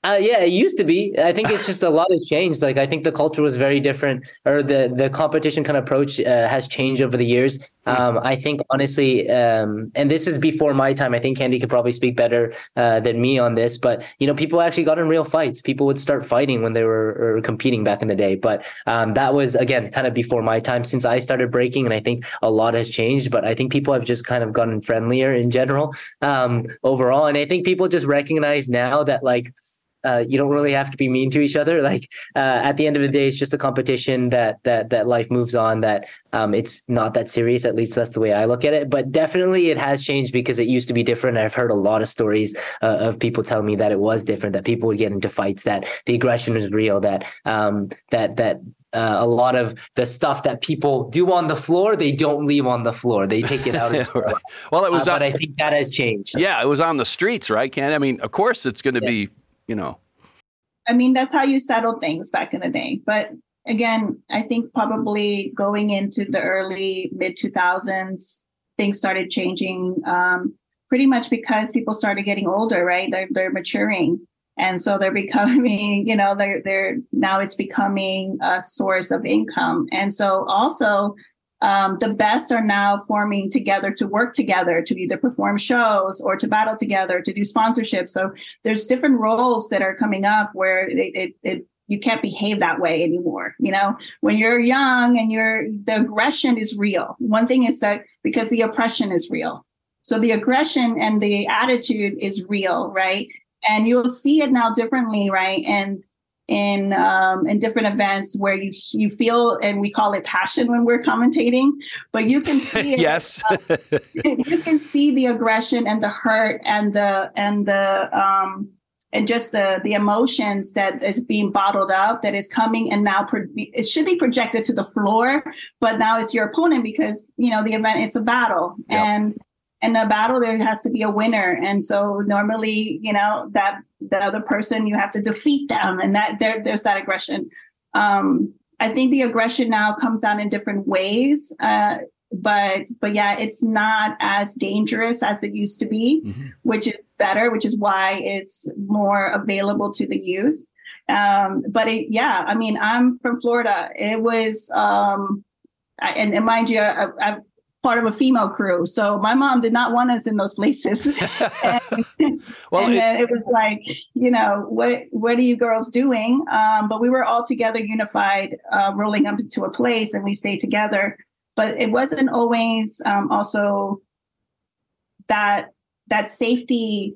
S6: Uh, yeah, it used to be. I think it's just a lot has changed. Like I think the culture was very different, or the the competition kind of approach uh, has changed over the years. Um, I think honestly, um, and this is before my time. I think Candy could probably speak better uh, than me on this. But you know, people actually got in real fights. People would start fighting when they were competing back in the day. But um, that was again kind of before my time. Since I started breaking, and I think a lot has changed. But I think people have just kind of gotten friendlier in general um, overall. And I think people just recognize now that like uh, you don't really have to be mean to each other. Like uh, at the end of the day, it's just a competition that that that life moves on. That um, it's not that serious. At least that's the way I look at it. But definitely, it has changed because it used to be different. I've heard a lot of stories uh, of people telling me that it was different. That people would get into fights. That the aggression was real. That um, that that uh, a lot of the stuff that people do on the floor, they don't leave on the floor. They take it out.
S3: right. Well, it was.
S6: Uh, but I think that has changed.
S3: Yeah, it was on the streets, right? Ken? I mean, of course, it's going to yeah. be, you know.
S5: I mean, that's how you settle things back in the day. But again, I think probably going into the early mid 2000s, things started changing. Um, pretty much because people started getting older, right? They're they're maturing and so they're becoming you know they're they're now it's becoming a source of income and so also um, the best are now forming together to work together to either perform shows or to battle together to do sponsorships. So there's different roles that are coming up where it, it, it you can't behave that way anymore you know? When you're young and you're the aggression is real. One thing is that because the oppression is real. So the aggression and the attitude is real right? And you'll see it now differently, right? And in um, in different events where you you feel and we call it passion when we're commentating, but you can see it,
S3: yes,
S5: uh, you can see the aggression and the hurt and the and the um, and just the the emotions that is being bottled up that is coming and now pro- it should be projected to the floor, but now it's your opponent because you know the event it's a battle yep. and in a battle there has to be a winner. And so normally you know that the other person you have to defeat them and that there, there's that aggression. Um i think the aggression now comes out in different ways uh but but yeah it's not as dangerous as it used to be mm-hmm. which is better which is why it's more available to the youth. Um but it, yeah i mean i'm from florida. It was um I, and, and mind you I, I've part of a female crew. So my mom did not want us in those places. and, well, and it, then it was like, you know, what what are you girls doing? Um, but we were all together, unified, uh, rolling up into a place, and we stayed together. But it wasn't always um, also that that safety.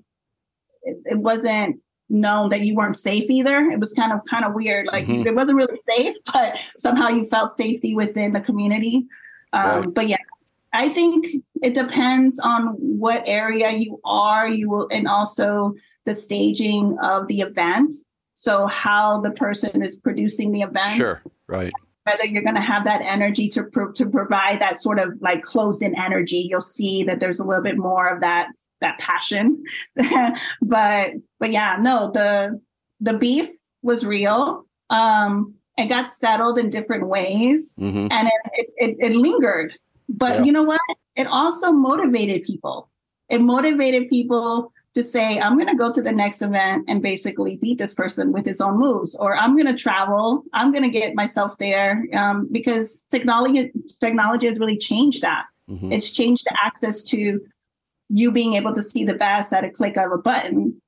S5: It, it, wasn't known that you weren't safe either. It was kind of kind of weird. Like mm-hmm. it wasn't really safe, but somehow you felt safety within the community. Um, right. But yeah, I think it depends on what area you are, you will, and also the staging of the event. So how the person is producing the event.
S3: Sure, right.
S5: Whether you're going to have that energy to pro- to provide that sort of like closed in energy, you'll see that there's a little bit more of that that passion. but but yeah, no, the the beef was real. Um, it got settled in different ways, mm-hmm. and it, it, it lingered but yeah. you know what? It also motivated people. It motivated people to say, I'm going to go to the next event and basically beat this person with his own moves, or I'm going to travel. I'm going to get myself there um, because technology technology has really changed that. Mm-hmm. It's changed the access to you being able to see the best at a click of a button.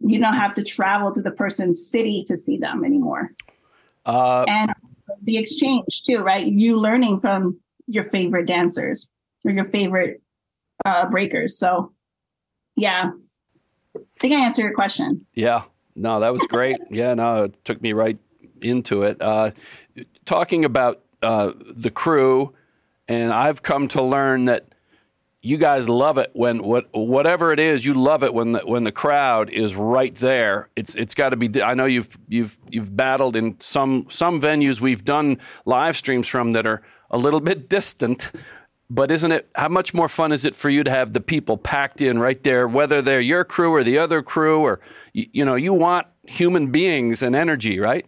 S5: You don't have to travel to the person's city to see them anymore. Uh, and the exchange too, right? You learning from your favorite dancers or your favorite uh, breakers. So, yeah, I think I answered your question.
S3: Yeah, no, that was great. yeah, no, it took me right into it. Uh, talking about uh, the crew, and I've come to learn that you guys love it when what whatever it is you love it when the when the crowd is right there it's it's got to be I know you've you've you've battled in some some venues we've done live streams from that are a little bit distant. But isn't it, how much more fun is it for you to have the people packed in right there, whether they're your crew or the other crew, or, you, you know, you want human beings and energy, right?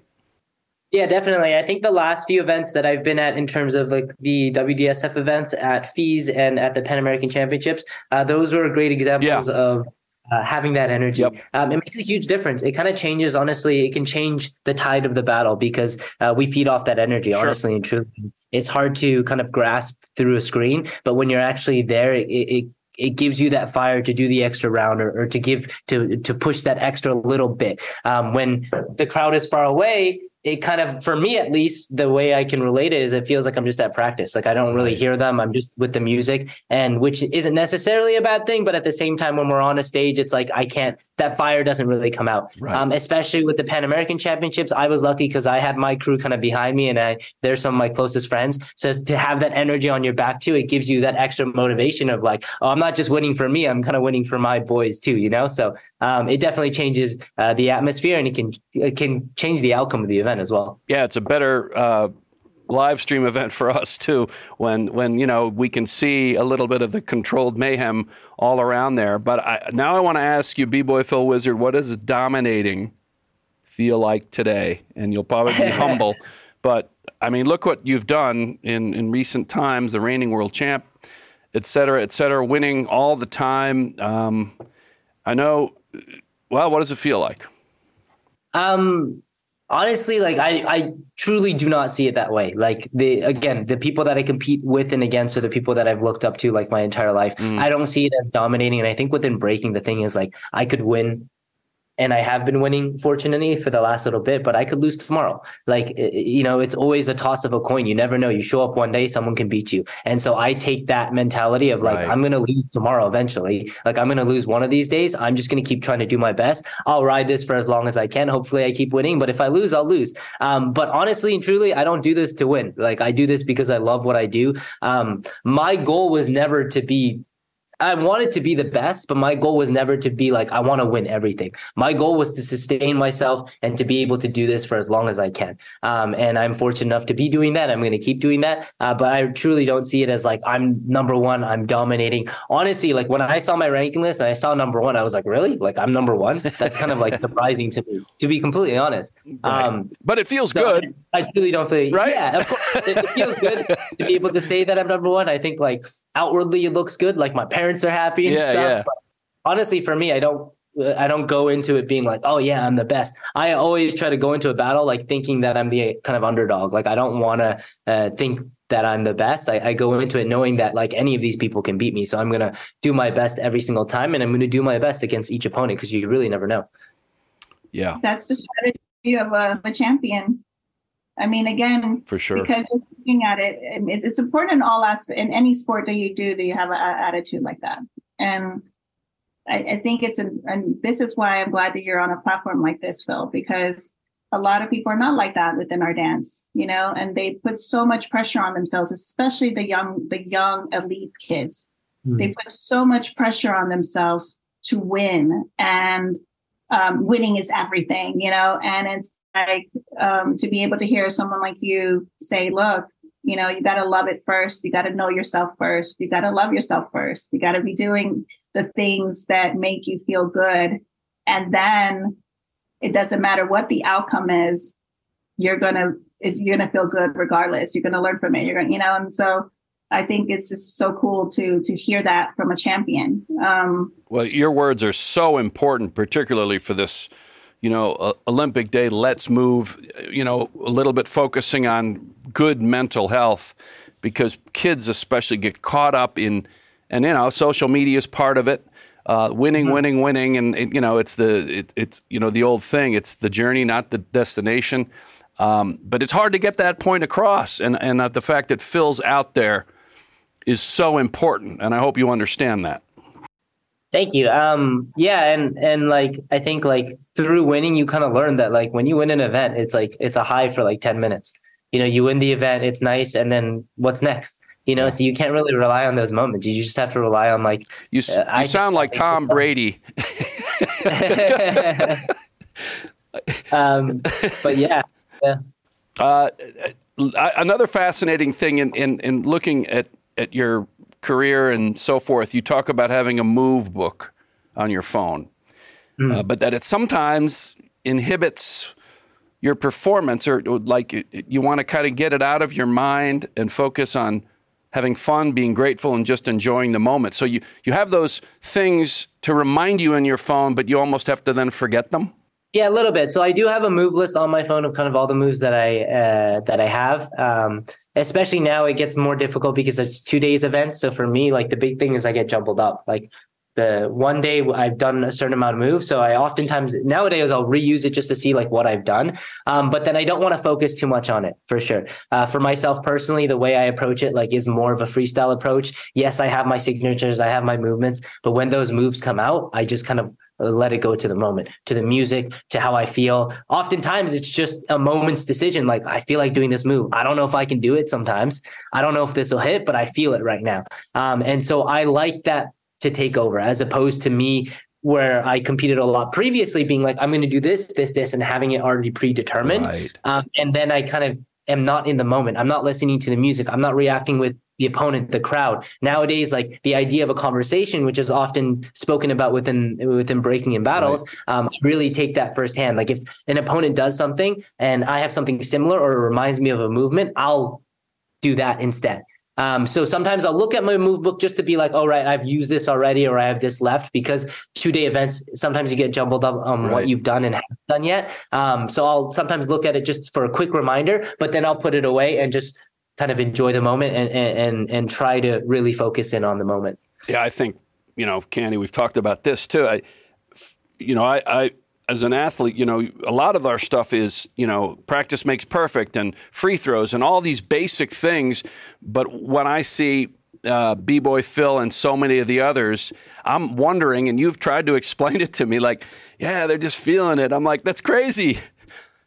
S6: Yeah, definitely. I think the last few events that I've been at in terms of like the WDSF events at FISE and at the Pan American Championships, uh, those were great examples yeah. of uh, having that energy. Yep. Um, it makes a huge difference. It kind of changes, honestly, it can change the tide of the battle because uh, we feed off that energy, sure. honestly and truly. It's hard to kind of grasp through a screen, but when you're actually there, it, it it gives you that fire to do the extra round or, or to give to to push that extra little bit. Um, when the crowd is far away, it kind of for me at least the way i can relate it is it feels like i'm just at practice. Like i don't really hear them. I'm just with the music and which isn't necessarily a bad thing but at the same time when we're on a stage it's like i can't that fire doesn't really come out. Right. um, especially with the pan american championships i was lucky because i had my crew kind of behind me and i they're some of my closest friends. So to have that energy on your back too it gives you that extra motivation of like oh i'm not just winning for me i'm kind of winning for my boys too you know? So um, it definitely changes uh, the atmosphere and it can it can change the outcome of the event as well.
S3: Yeah, it's a better uh, live stream event for us too. When when you know we can see a little bit of the controlled mayhem all around there. But I, now I want to ask you, B boy Phil Wizard, what does dominating feel like today? And you'll probably be humble, but I mean, look what you've done in in recent times. The reigning world champ, et cetera, et cetera, winning all the time. Um, I know. Well, what does it feel like?
S6: Um, honestly like I, I truly do not see it that way like the again the people that i compete with and against are the people that i've looked up to like my entire life mm. i don't see it as dominating and i think within breaking the thing is like i could win and I have been winning fortunately for the last little bit, but I could lose tomorrow. Like, you know, it's always a toss of a coin. You never know. You show up one day, someone can beat you. And so I take that mentality of like, right. I'm going to lose tomorrow eventually. Like, I'm going to lose one of these days. I'm just going to keep trying to do my best. I'll ride this for as long as I can. Hopefully, I keep winning. But if I lose, I'll lose. Um, but honestly and truly, I don't do this to win. Like, I do this because I love what I do. Um, my goal was never to be I wanted to be the best, but my goal was never to be like, I want to win everything. My goal was to sustain myself and to be able to do this for as long as I can. Um, and I'm fortunate enough to be doing that. I'm going to keep doing that. Uh, but I truly don't see it as like, I'm number one, I'm dominating. Honestly, like when I saw my ranking list and I saw number one, I was like, really? Like I'm number one? That's kind of like surprising to me, to be completely honest.
S3: Right. Um, but it feels so good.
S6: I, I truly don't feel,
S3: right?
S6: Yeah, of course. it, it feels good to be able to say that I'm number one. I think like outwardly it looks good, like my parents are happy and yeah, stuff. Yeah. But honestly, for me, I don't I don't go into it being like, oh yeah, I'm the best. I always try to go into a battle like thinking that I'm the kind of underdog. Like I don't want to uh, think that I'm the best. I, I, go into it knowing that like any of these people can beat me. So I'm gonna do my best every single time, and I'm gonna do my best against each opponent because you really never know.
S3: Yeah,
S5: that's the strategy of a, a champion. I mean, again,
S3: for sure,
S5: because you're looking at it, it's important in all aspects. In any sport that you do, do you have an attitude like that? And I, I think it's an, and this is why I'm glad that you're on a platform like this, Phil, because a lot of people are not like that within our dance, you know, and they put so much pressure on themselves, especially the young, the young elite kids. Mm. They put so much pressure on themselves to win, and um, winning is everything, you know, and it's like um, to be able to hear someone like you say, look, you know, you got to love it first. You got to know yourself first. You got to love yourself first. You got to be doing the things that make you feel good. And then it doesn't matter what the outcome is, you're going to, is you're going to feel good regardless. You're going to learn from it. You're going to, you know, and so I think it's just so cool to to hear that from a champion. Um,
S3: well, your words are so important, particularly for this you know, uh, Olympic Day, let's move, you know, a little bit focusing on good mental health because kids especially get caught up in, and you know, social media is part of it. Uh, winning, mm-hmm. winning, winning, and it, you know, it's the it, it's you know the old thing. It's the journey, not the destination. Um, but it's hard to get that point across, and and uh, the fact that Phil's out there is so important, and I hope you understand that.
S6: Thank you. Um, yeah, and and like I think like through winning, you kind of learn that like when you win an event, it's like it's a high for like ten minutes. You know, you win the event, it's nice, and then what's next? You know, so you can't really rely on those moments. You just have to rely on like
S3: you. Uh, you sound like Tom Brady.
S6: um, but yeah, yeah.
S3: Uh, another fascinating thing in, in in looking at at your career and so forth, you talk about having a move book on your phone, mm. uh, but that it sometimes inhibits your performance or like you want to kind of get it out of your mind and focus on having fun, being grateful, and just enjoying the moment. So you, you have those things to remind you in your phone, but you almost have to then forget them.
S6: Yeah, a little bit. So I do have a move list on my phone of kind of all the moves that I uh, that I have. Um, especially now, it gets more difficult because it's two days events. So for me, like the big thing is I get jumbled up. Like the one day I've done a certain amount of moves. So I oftentimes nowadays I'll reuse it just to see like what I've done. Um, but then I don't want to focus too much on it for sure. Uh, for myself personally, the way I approach it like is more of a freestyle approach. Yes, I have my signatures, I have my movements, but when those moves come out, I just kind of let it go to the moment, to the music, to how I feel. Oftentimes it's just a moment's decision. Like I feel like doing this move. I don't know if I can do it sometimes. I don't know if this will hit, but I feel it right now. Um, and so I like that to take over as opposed to me where I competed a lot previously, being like, I'm going to do this, this, this, and having it already predetermined.
S3: Right.
S6: Um, and then I kind of am not in the moment. I'm not listening to the music. I'm not reacting with the opponent, the crowd. Nowadays, like the idea of a conversation, which is often spoken about within within breaking in battles, um, really take that firsthand. Like if an opponent does something and I have something similar or it reminds me of a movement, I'll do that instead. Um, so sometimes I'll look at my move book just to be like, all right, I've used this already, or I have this left because two day events, sometimes you get jumbled up on
S3: Right.
S6: what you've done and haven't done yet. Um, so I'll sometimes look at it just for a quick reminder, but then I'll put it away and just kind of enjoy the moment and, and, and, try to really focus in on the moment.
S3: Yeah, I think you know, Candy. We've talked about this too. I, you know, I, I as an athlete, you know, a lot of our stuff is you know, practice makes perfect and free throws and all these basic things. But when I see uh, B Boy Phil and so many of the others, I'm wondering, and you've tried to explain it to me, like, yeah, they're just feeling it. I'm like, that's crazy.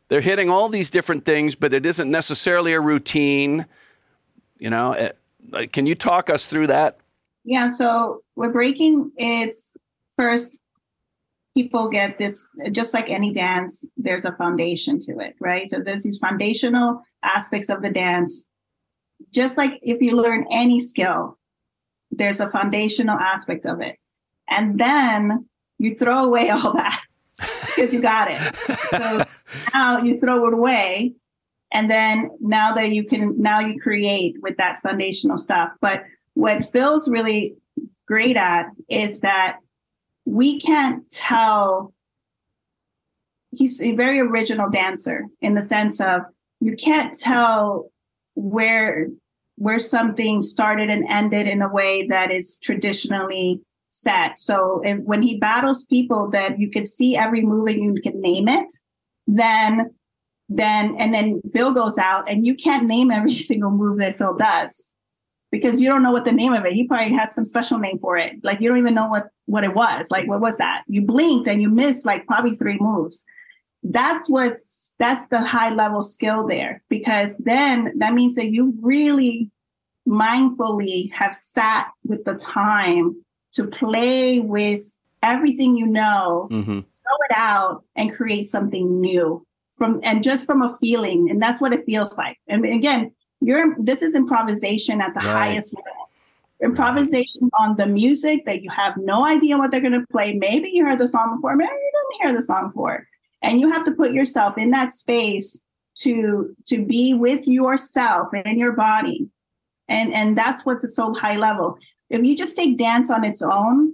S3: They're hitting all these different things, but it isn't necessarily a routine. You know, Eh, can you talk us through that?
S5: Yeah, so with breaking, it's first people get this just like any dance, there's a foundation to it, right? So there's these foundational aspects of the dance. Just like if you learn any skill, there's a foundational aspect of it. And then you throw away all that because you got it. So now you throw it away. And then now that you can, now you create with that foundational stuff. But what Phil's really great at is that we can't tell he's a very original dancer in the sense of you can't tell where where something started and ended in a way that is traditionally set so if, when he battles people that you can see every move and you can name it then then and then phil goes out and you can't name every single move that phil does because you don't know what the name of it. He probably has some special name for it. Like you don't even know what what it was. Like what was that? You blinked and you missed like probably three moves. That's what's that's the high level skill there because then that means that you really mindfully have sat with the time to play with everything you know,
S3: Mm-hmm.
S5: Throw it out and create something new from and just from a feeling. And that's what it feels like. And again, you're this is improvisation at the
S3: Right.
S5: highest level. Improvisation on the music that you have no idea what they're going to play. Maybe you heard the song before, maybe you didn't hear the song before. And you have to put yourself in that space to to be with yourself and your body. And and that's what's so high level. If you just take dance on its own,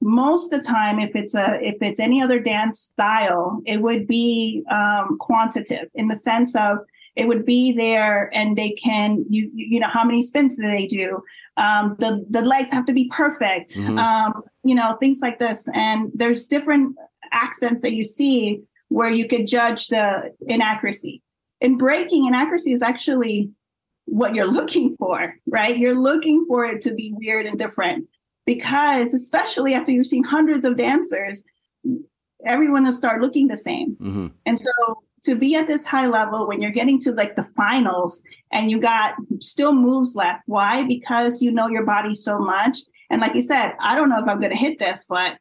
S5: most of the time if it's a if it's any other dance style it would be um, quantitative in the sense of it would be there and they can you you know how many spins do they do? Um, the the legs have to be perfect
S3: Mhm.
S5: um, you know things like this. And there's different accents that you see where you could judge the inaccuracy. In breaking inaccuracy is actually what you're looking for right? You're looking for it to be weird and different because especially after you've seen hundreds of dancers everyone will start looking the same
S3: Mm-hmm.
S5: and so to be at this high level when you're getting to like the finals and you got still moves left why because you know your body so much and like you said i don't know if i'm going to hit this but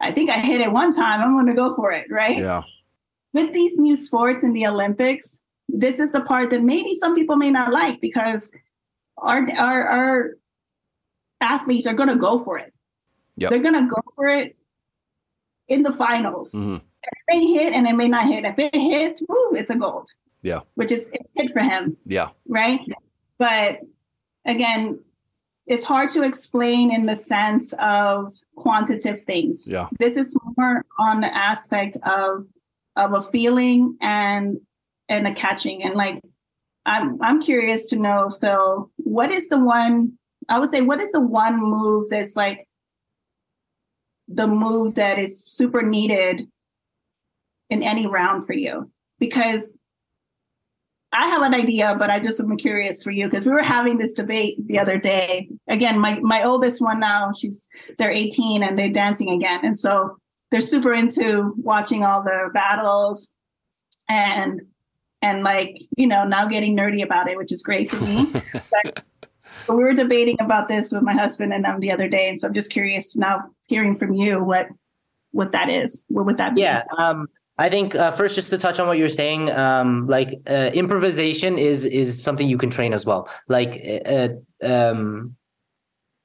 S5: i think i hit it one time i'm going to go for it right
S3: Yeah.
S5: with these new sports in the Olympics, this is the part that maybe some people may not like because our our, our athletes are going to go for it.
S3: Yep.
S5: They're going to go for it in the finals.
S3: Mhm.
S5: It may hit and it may not hit. If it hits, woo, it's a gold.
S3: Yeah.
S5: Which is it's hit for him,
S3: Yeah.
S5: right? But again, it's hard to explain in the sense of quantitative things
S3: Yeah.
S5: this is more on the aspect of of a feeling and and a catching and like i'm i'm curious to know phil what is the one i would say what is the one move that's like the move that is super needed in any round for you because I have an idea, but I just am curious for you because we were having this debate the other day. Again, my my oldest one now, she's they're 18 and they're dancing again. And so they're super into watching all the battles and and like, you know, now getting nerdy about it, which is great for me. but, we were debating about this with my husband and them the other day. And so I'm just curious now hearing from you what what that is. What would that be?
S6: Yeah. Um, I think uh, first, just to touch on what you're saying, um, like uh, improvisation is is something you can train as well. Like, uh, um,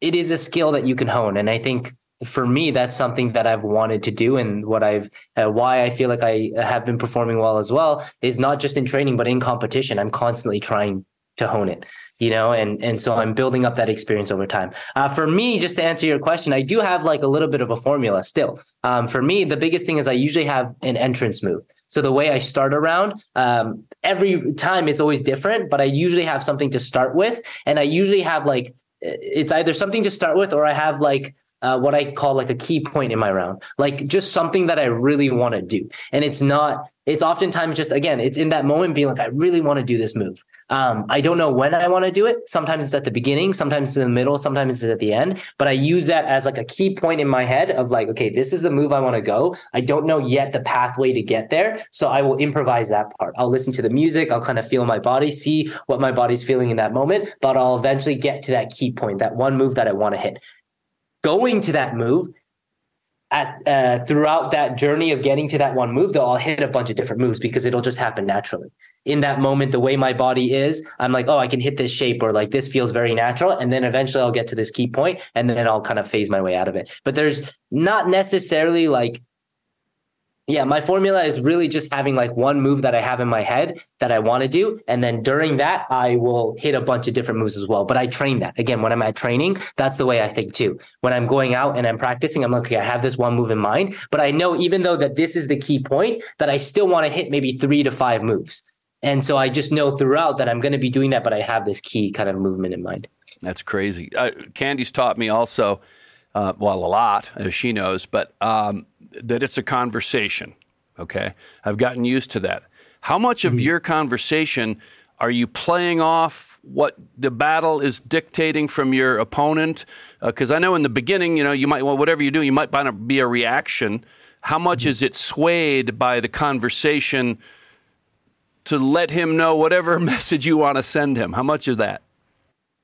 S6: it is a skill that you can hone, and I think for me, that's something that I've wanted to do, and what I've uh, why I feel like I have been performing well as well is not just in training, but in competition. I'm constantly trying to hone it you know and and so i'm building up that experience over time. Uh, for me just to answer your question i do have like a little bit of a formula still. Um, for me the biggest thing is i usually have an entrance move. So the way i start around um, every time it's always different but i usually have something to start with. And i usually have like it's either something to start with or i have like uh, what I call like a key point in my round, like just something that I really want to do. And it's not, it's oftentimes just, again, it's in that moment being like, I really want to do this move. Um, I don't know when I want to do it. Sometimes it's at the beginning, sometimes it's in the middle, sometimes it's at the end, but I use that as like a key point in my head of like, okay, this is the move I want to go. I don't know yet the pathway to get there. So I will improvise that part. I'll listen to the music. I'll kind of feel my body, see what my body's feeling in that moment, but I'll eventually get to that key point, that one move that I want to hit going to that move at uh, throughout that journey of getting to that one move, though, I'll hit a bunch of different moves because it'll just happen naturally. In that moment, the way my body is, I'm like, oh, I can hit this shape or like this feels very natural. And then eventually I'll get to this key point and then I'll kind of phase my way out of it. But there's not necessarily like yeah, my formula is really just having like one move that I have in my head that I want to do. And then during that, I will hit a bunch of different moves as well. But I train that. Again, when I'm at training, that's the way I think too. When I'm going out and I'm practicing, I'm like, okay, I have this one move in mind. But I know even though that this is the key point, that I still want to hit maybe three to five moves. And so I just know throughout that I'm going to be doing that, but I have this key kind of movement in mind.
S3: That's crazy. Uh, Candy's taught me also, uh, well, a lot, as she knows, but um, that it's a conversation. Okay. I've gotten used to that. How much of mm-hmm. your conversation are you playing off what the battle is dictating from your opponent? Because uh, I know in the beginning, you know, you might, well, whatever you do, you might be a reaction. How much mm-hmm. is it swayed by the conversation to let him know whatever message you want to send him? How much of that?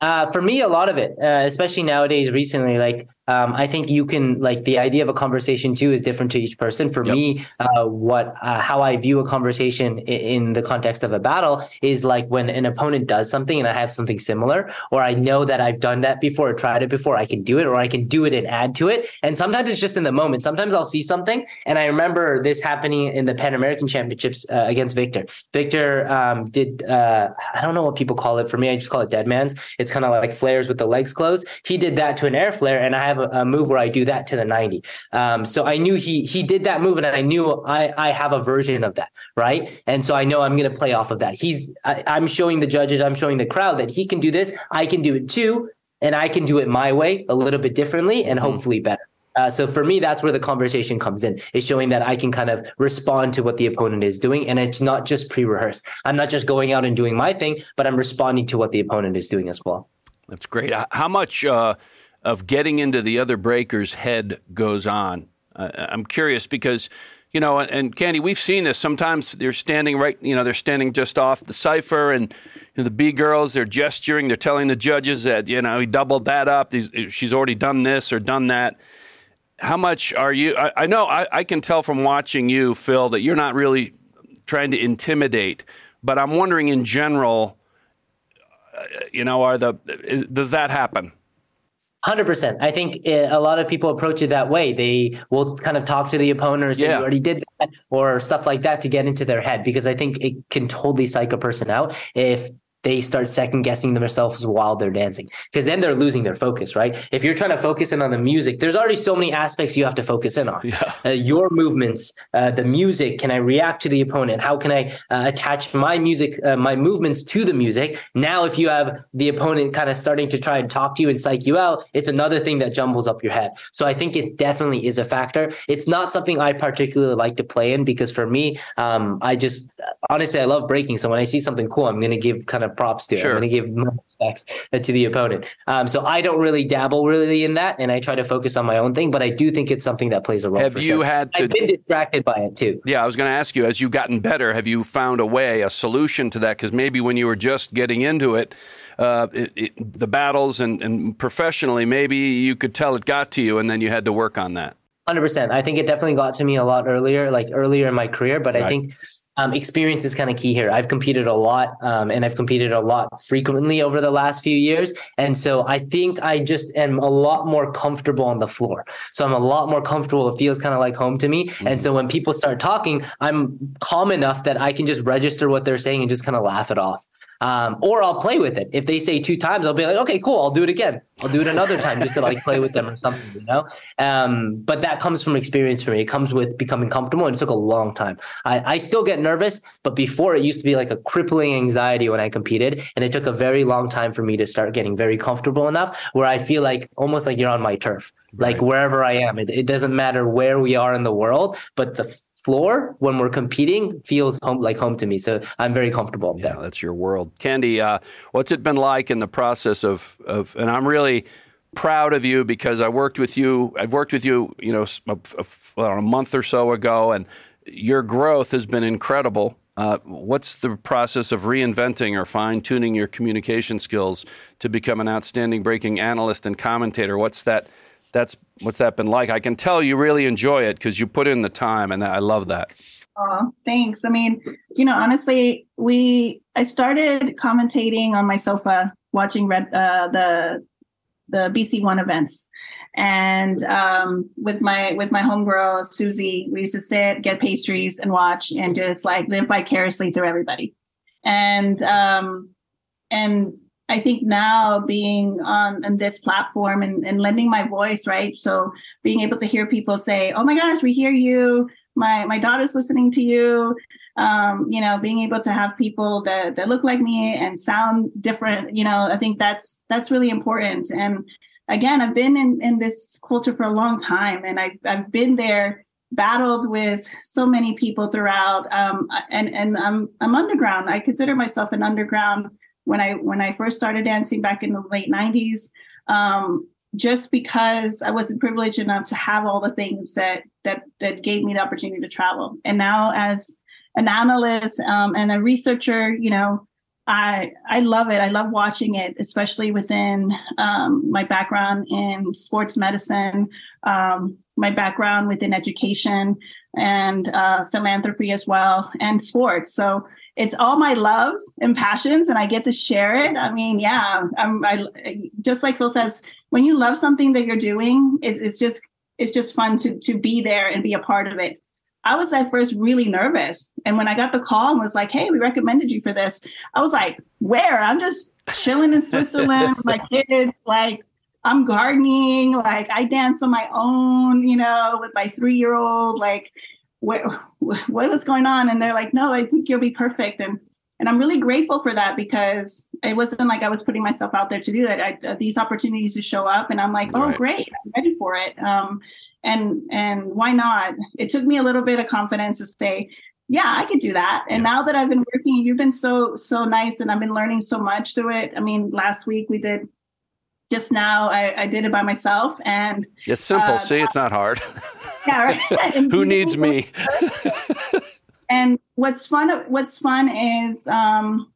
S6: Uh, for me, a lot of it, uh, especially nowadays, recently, like um, I think you can like the idea of a conversation too is different to each person. For yep. me, uh, what uh, how I view a conversation in, in, the context of a battle is like when an opponent does something and I have something similar, or I know that I've done that before or tried it before, I can do it, or I can do it and add to it. And sometimes it's just in the moment. Sometimes I'll see something, and I remember this happening in the Pan American Championships uh, against Victor. Victor um, did uh, I don't know what people call it. For me, I just call it dead man's. It's kind of like flares with the legs closed. He did that to an air flare, and I have have a, a move where I do that to the 90. Um, so I knew he he did that move, and I knew I I have a version of that, right? And so I know I'm going to play off of that. He's I, I'm showing the judges, I'm showing the crowd that he can do this. I can do it too, and I can do it my way, a little bit differently, and mm-hmm. hopefully better. Uh, so for me, that's where the conversation comes in. Is showing that I can kind of respond to what the opponent is doing, and it's not just pre-rehearsed. I'm not just going out and doing my thing, but I'm responding to what the opponent is doing as well.
S3: That's great. How much uh, of getting into the other breaker's head goes on. Uh, I'm curious because, you know, and, and, Candy, we've seen this. Sometimes they're standing right, you know, they're standing just off the cipher, and you know, the B girls, they're gesturing, they're telling the judges that, you know, he doubled that up. she's already done this or done that. How much are you? I, I know I, I can tell from watching you, Phil, that you're not really trying to intimidate, but I'm wondering in general, uh, you know, are the is, does that happen?
S6: Hundred percent. I think eh, a lot of people approach it that way. They will kind of talk to the opponent yeah. "You already did that," or stuff like that to get into their head. Because I think it can totally psych a person out if they start second guessing themselves while they're dancing because then they're losing their focus, right? If you're trying to focus in on the music, there's already so many aspects you have to focus in on. Yeah. Uh, your movements, uh, the music. Can I react to the opponent? How can I uh, attach my music, uh, my movements to the music? Now, if you have the opponent kind of starting to try and talk to you and psych you out, it's another thing that jumbles up your head. So I think it definitely is a factor. It's not something I particularly like to play in because for me, um, I just honestly I love breaking. So when I see something cool, I'm going to give kind of props to. Sure. I'm going to give more respects to the opponent. Um, so I don't really dabble really in that, and I try to focus on my own thing. But I do think it's something that plays a role.
S3: Have you
S6: sure.
S3: had?
S6: To, I've been distracted by it too.
S3: Yeah, I was going to ask you. As you've gotten better, have you found a way, a solution to that? Because maybe when you were just getting into it. Uh, it, it, the battles and, and professionally, maybe you could tell it got to you, and then you had to work on that.
S6: Hundred percent. I think it definitely got to me a lot earlier, like earlier in my career. But
S3: Right.
S6: I think um, experience is kind of key here. I've competed a lot, um, and I've competed a lot frequently over the last few years, and so I think I just am a lot more comfortable on the floor. So I'm a lot more comfortable. It feels kind of like home to me. And so when people start talking, I'm calm enough that I can just register what they're saying and just kind of laugh it off. Um, or I'll play with it. If they say two times, I'll be like, okay, cool. I'll do it again. I'll do it another time just to like play with them or something, you know? Um, but that comes from experience for me. It comes with becoming comfortable and it took a long time. I, I still get nervous, but before it used to be like a crippling anxiety when I competed. And it took a very long time for me to start getting very comfortable enough where I feel like almost like you're on my turf, like wherever I am. It, it doesn't matter where we are in the world, but the floor when we're competing feels home like home to me. So I'm very comfortable
S3: Yeah,
S6: there.
S3: that's your world. Candy, uh, what's it been like in the process of, of, and I'm really proud of you because I worked with you, I've worked with you, you know, a, a- a month or so ago, and your growth has been incredible. Uh, what's the process of reinventing or fine tuning your communication skills to become an outstanding breaking analyst and commentator? What's that? That's what's that been like? I can tell you really enjoy it because you put in the time, and I love that.
S5: Oh, thanks. I mean, you know, honestly, we I started commentating on my sofa watching red uh, the the BC One events, and um, with my with my homegirl Susie, we used to sit, get pastries, and watch, and just like live vicariously through everybody. And um, and I think now being on, on this platform and, and lending my voice, right? So being able to hear people say, "Oh my gosh, we hear you." my my daughter's listening to you um you know being able to have people that that look like me and sound different you know i think that's that's really important and again i've been in in this culture for a long time and i i've been there battled with so many people throughout um and and i'm i'm underground i consider myself an underground when i when i first started dancing back in the late 90s um just because I wasn't privileged enough to have all the things that that that gave me the opportunity to travel. And now, as an analyst um, and a researcher, you know, I I love it. I love watching it, especially within um, my background in sports medicine, um, my background within education and uh, philanthropy as well, and sports. So it's all my loves and passions, and I get to share it. I mean, yeah, I'm I just like Phil says when you love something that you're doing, it, it's just it's just fun to to be there and be a part of it. I was at first really nervous, and when I got the call and was like, "Hey, we recommended you for this," I was like, "Where?" I'm just chilling in Switzerland with my kids, like I'm gardening, like I dance on my own, you know, with my three year old, like what what was going on? And they're like, "No, I think you'll be perfect." And and I'm really grateful for that because it wasn't like I was putting myself out there to do that. I, uh, these opportunities to show up, and I'm like, oh,
S3: Right.
S5: great, I'm ready for it. Um, and and why not? It took me a little bit of confidence to say, yeah, I could do that. And now that I've been working, you've been so so nice, and I've been learning so much through it. I mean, last week we did. Just now, I, I did it by myself, and
S3: It's simple.
S5: Uh,
S3: See, it's not hard.
S5: yeah, right.
S3: Who needs me?
S5: and what's fun what's fun is um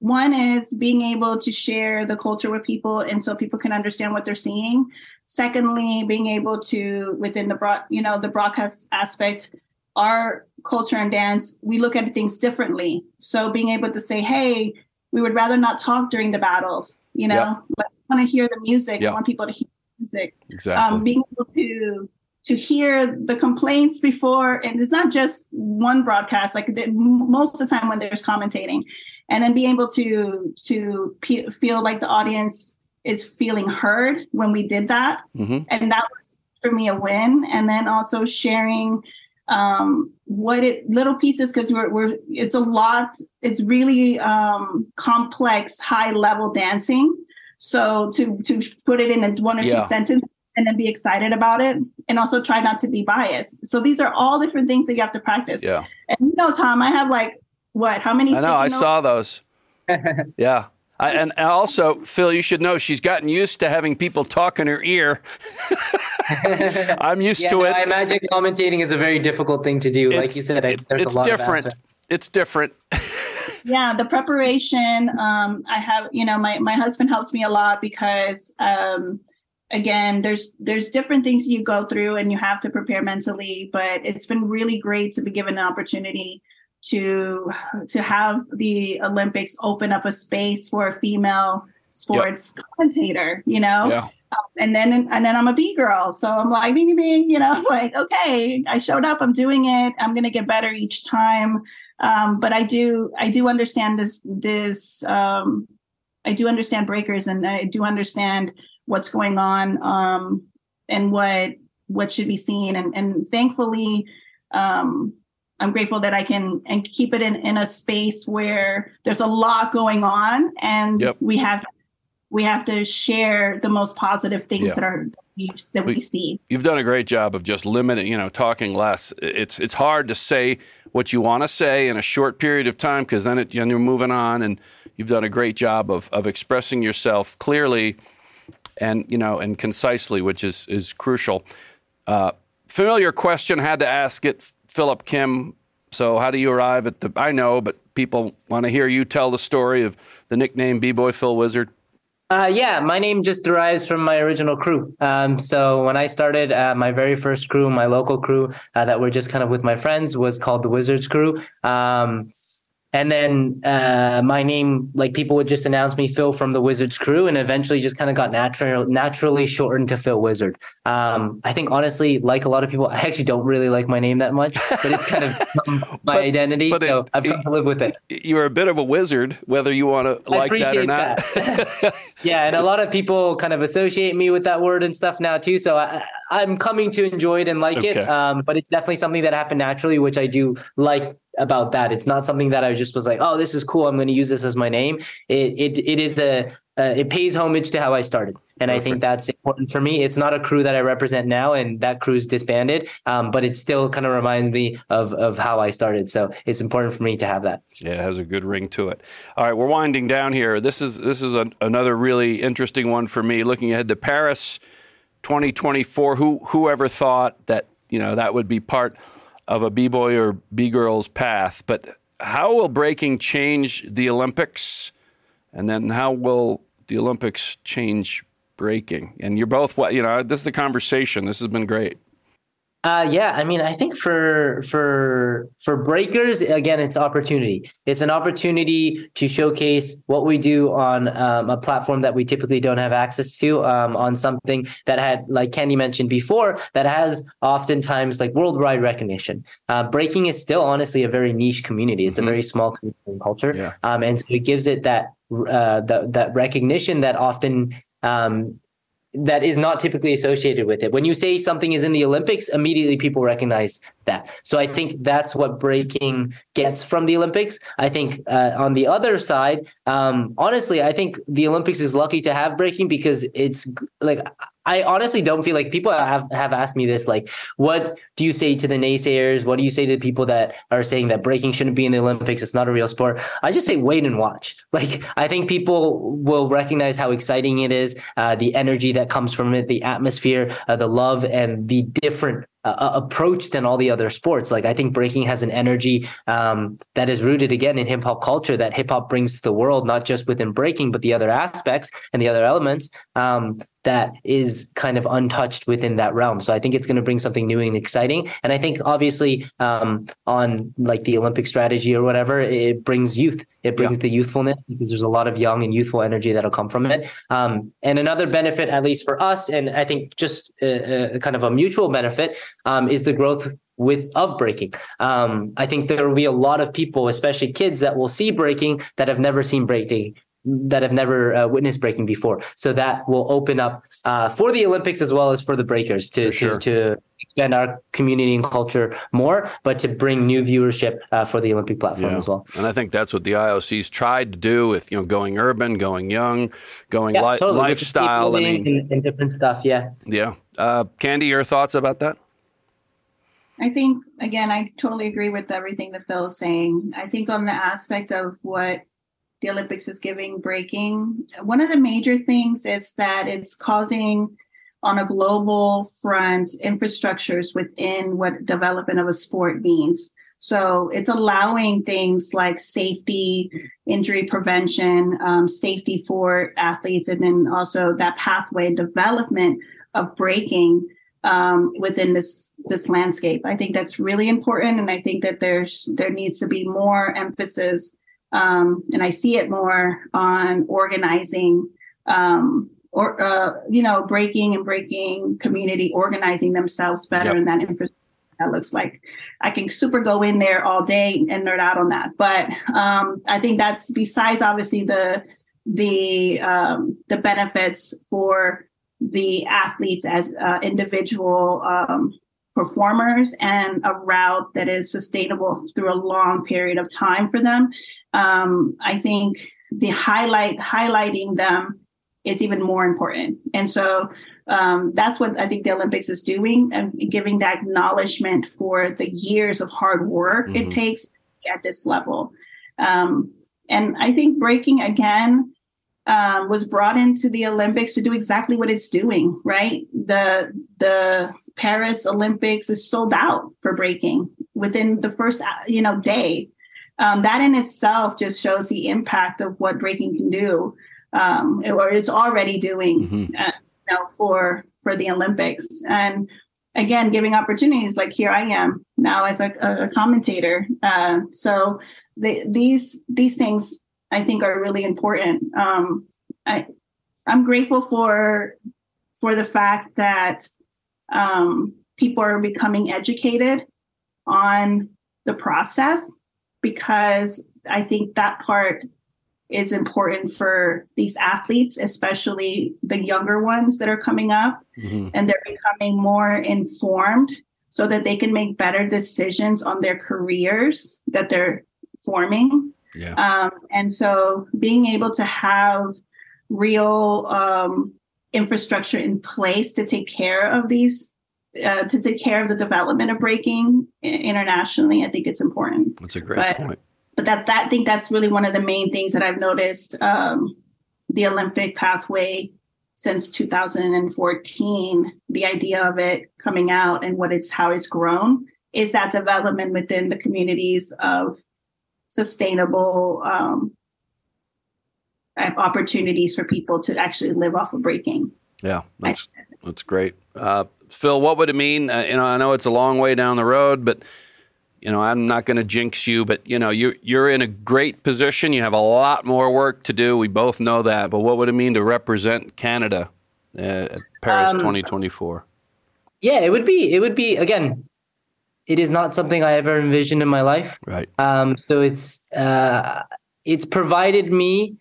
S5: one is being able to share the culture with people and so people can understand what they're seeing secondly being able to within the broad you know the broadcast aspect our culture and dance we look at things differently so being able to say hey we would rather not talk during the battles you know
S3: Yeah.
S5: Want to hear the music
S3: Yeah.
S5: i want people to hear music.
S3: Exactly.
S5: um, being able to to hear the complaints before and it's not just one broadcast like the, most of the time when there's commentating and then being able to to pe- feel like the audience is feeling heard when we did that.
S3: Hmm
S5: and that was for me a win. And then also sharing um what it little pieces because we're, we're it's a lot it's really um complex high level dancing so to to put it in one or
S3: Yeah.
S5: two sentences and then be excited about it and also try not to be biased so these are all different things that you have to practice
S3: Yeah.
S5: and you know tom i have like what how many
S3: I know. I
S5: notes?
S3: saw those. yeah. I, and and also, Phil, you should know she's gotten used to having people talk in her ear. I'm used
S6: Yeah,
S3: to
S6: no,
S3: it.
S6: I imagine commentating is a very difficult thing to do. like you said, I, there's
S3: it's
S6: a lot
S3: different.
S6: of aspects.
S3: It's different.
S5: yeah the preparation um i have you know my my husband helps me a lot because um again, there's there's different things you go through and you have to prepare mentally, but it's been really great to be given an opportunity to to have the Olympics open up a space for a female sports yep. commentator, you know? Yeah. Um, and then and then I'm a B girl. So I'm like, bing, bing, you know, like, okay, I showed up, I'm doing it. I'm gonna get better each time. Um, but I do I do understand this this um I do understand breakers and I do understand what's going on um and what what should be seen. And and thankfully um I'm grateful that I can and keep it in, in a space where there's a lot going on and yep. we have we have to share the most positive things yeah. that are that we, we, see.
S3: You've done a great job of just limiting, you know, talking less. It's it's hard to say what you want to say in a short period of time because then it, you're moving on, and you've done a great job of of expressing yourself clearly and you know and concisely, which is is crucial. Uh, familiar question, had to ask it, Philip Kim. So, how do you arrive at the? I know, but people want to hear you tell the story of the nickname B Boy Phil Wizard.
S6: Uh, yeah, my name just derives from my original crew. Um, so when I started, uh, my very first crew, my local crew uh, that were just kind of with my friends, was called the Wizards Crew. Um, and then uh, my name, like people would just announce me Phil from the Wizards crew, and eventually just kind of got natural, naturally shortened to Phil Wizard. Um, I think honestly, like a lot of people, I actually don't really like my name that much, but it's kind of my but, identity. But so it, I've come to live with it.
S3: You're a bit of a wizard, whether you want to like that or not.
S6: That. yeah, and a lot of people kind of associate me with that word and stuff now too. So I, am coming to enjoy it and like okay. it. Um, but it's definitely something that happened naturally, which I do like about that. It's not something that I just was like, oh, this is cool. I'm going to use this as my name. It it it is a uh, it pays homage to how I started, and Perfect. I think that's important for me. It's not a crew that I represent now, and that crew's disbanded, um, but it still kind of reminds me of of how I started. So it's important for me to have that.
S3: Yeah, it has a good ring to it. All right, we're winding down here. This is this is a, another really interesting one for me. Looking ahead to Paris, 2024. Who whoever thought that you know that would be part of a b boy or b girl's path. But how will breaking change the Olympics? And then how will the Olympics change breaking? And you're both, you know, this is a conversation. This has been great.
S6: Uh, yeah, I mean, I think for for for breakers, again, it's opportunity. It's an opportunity to showcase what we do on um, a platform that we typically don't have access to. Um, on something that had, like Candy mentioned before, that has oftentimes like worldwide recognition. Uh, breaking is still honestly a very niche community. It's mm-hmm. a very small community and culture, yeah. um, and so it gives it that uh, that that recognition that often um, that is not typically associated with it. When you say something is in the Olympics, immediately people recognize that. So I think that's what breaking gets from the Olympics. I think uh, on the other side, um, honestly, I think the Olympics is lucky to have breaking because it's like I honestly don't feel like people have, have asked me this. Like, what do you say to the naysayers? What do you say to the people that are saying that breaking shouldn't be in the Olympics? It's not a real sport. I just say wait and watch. Like, I think people will recognize how exciting it is, uh, the energy that comes from it, the atmosphere, uh, the love, and the different uh, approach than all the other sports. Like I think breaking has an energy um, that is rooted again in hip hop culture that hip hop brings to the world, not just within breaking, but the other aspects and the other elements um, that is kind of untouched within that realm. So I think it's going to bring something new and exciting. And I think obviously um, on like the Olympic strategy or whatever, it brings youth. It brings yeah. the youthfulness because there's a lot of young and youthful energy that'll come from it. Um, and another benefit, at least for us, and I think just a, a kind of a mutual benefit um, is the growth with of breaking. Um, I think there will be a lot of people, especially kids, that will see breaking that have never seen breaking that have never uh, witnessed breaking before. So that will open up uh, for the Olympics as well as for the breakers to sure. to, to expand our community and culture more, but to bring new viewership uh, for the Olympic platform yeah. as well.
S3: And I think that's what the IOC's tried to do with you know going urban, going young, going yeah, li- totally. lifestyle. I mean,
S6: and, and, different stuff. Yeah.
S3: Yeah. Uh, Candy, your thoughts about that?
S5: I think again, I totally agree with everything that Phil is saying. I think on the aspect of what the Olympics is giving breaking, one of the major things is that it's causing on a global front infrastructures within what development of a sport means. So it's allowing things like safety, injury prevention, um, safety for athletes, and then also that pathway development of breaking um, within this this landscape. I think that's really important, and I think that there's there needs to be more emphasis, um, and I see it more on organizing um, or uh, you know breaking and breaking community organizing themselves better
S3: Yep.
S5: in that infrastructure that looks like i can super go in there all day and nerd out on that but um, i think that's besides obviously the the um, the benefits for the athletes as uh, individual um, performers and a route that is sustainable through a long period of time for them um, i think the highlight highlighting them is even more important. And so um, that's what I think the Olympics is doing and giving that acknowledgement for the years of hard work
S3: Mhm.
S5: it takes at this level. Um, and I think breaking again um, was brought into the Olympics to do exactly what it's doing. Right, the the Paris Olympics is sold out for breaking within the first uh, you know day. Um, that in itself just shows the impact of what breaking can do um, or it's already doing
S3: Mhm.
S5: uh, you know, for for the Olympics. And again, giving opportunities like here I am now as a, a commentator. Uh, so the, these these things I think are really important. Um, I I'm grateful for for the fact that um, people are becoming educated on the process because I think that part is important for these athletes, especially the younger ones that are coming up,
S3: Mhm.
S5: and they're becoming more informed so that they can make better decisions on their careers that they're forming.
S3: Yeah.
S5: Um, and so being able to have real um, infrastructure in place to take care of these, uh, to take care of the development of breaking internationally, I think it's important
S3: That's a great
S5: but-
S3: point.
S5: but that that I think that's really one of the main things that I've noticed um, the Olympic pathway since 2014. The idea of it coming out and what it's how it's grown is that development within the communities of sustainable um, uh, opportunities for people to actually live off of breaking.
S3: Yeah, that's that's great. Uh, Phil, what would it mean? Uh, you know, I know it's a long way down the road, but you know, I'm not going to jinx you, but you know, you're you're in a great position. You have a lot more work to do. We both know that. But what would it mean to represent Canada uh, at Paris
S6: Um,
S3: 2024?
S6: Yeah, it would be. It would be again. It is not something I ever envisioned in my life.
S3: Right.
S6: Um, so it's uh, it's provided me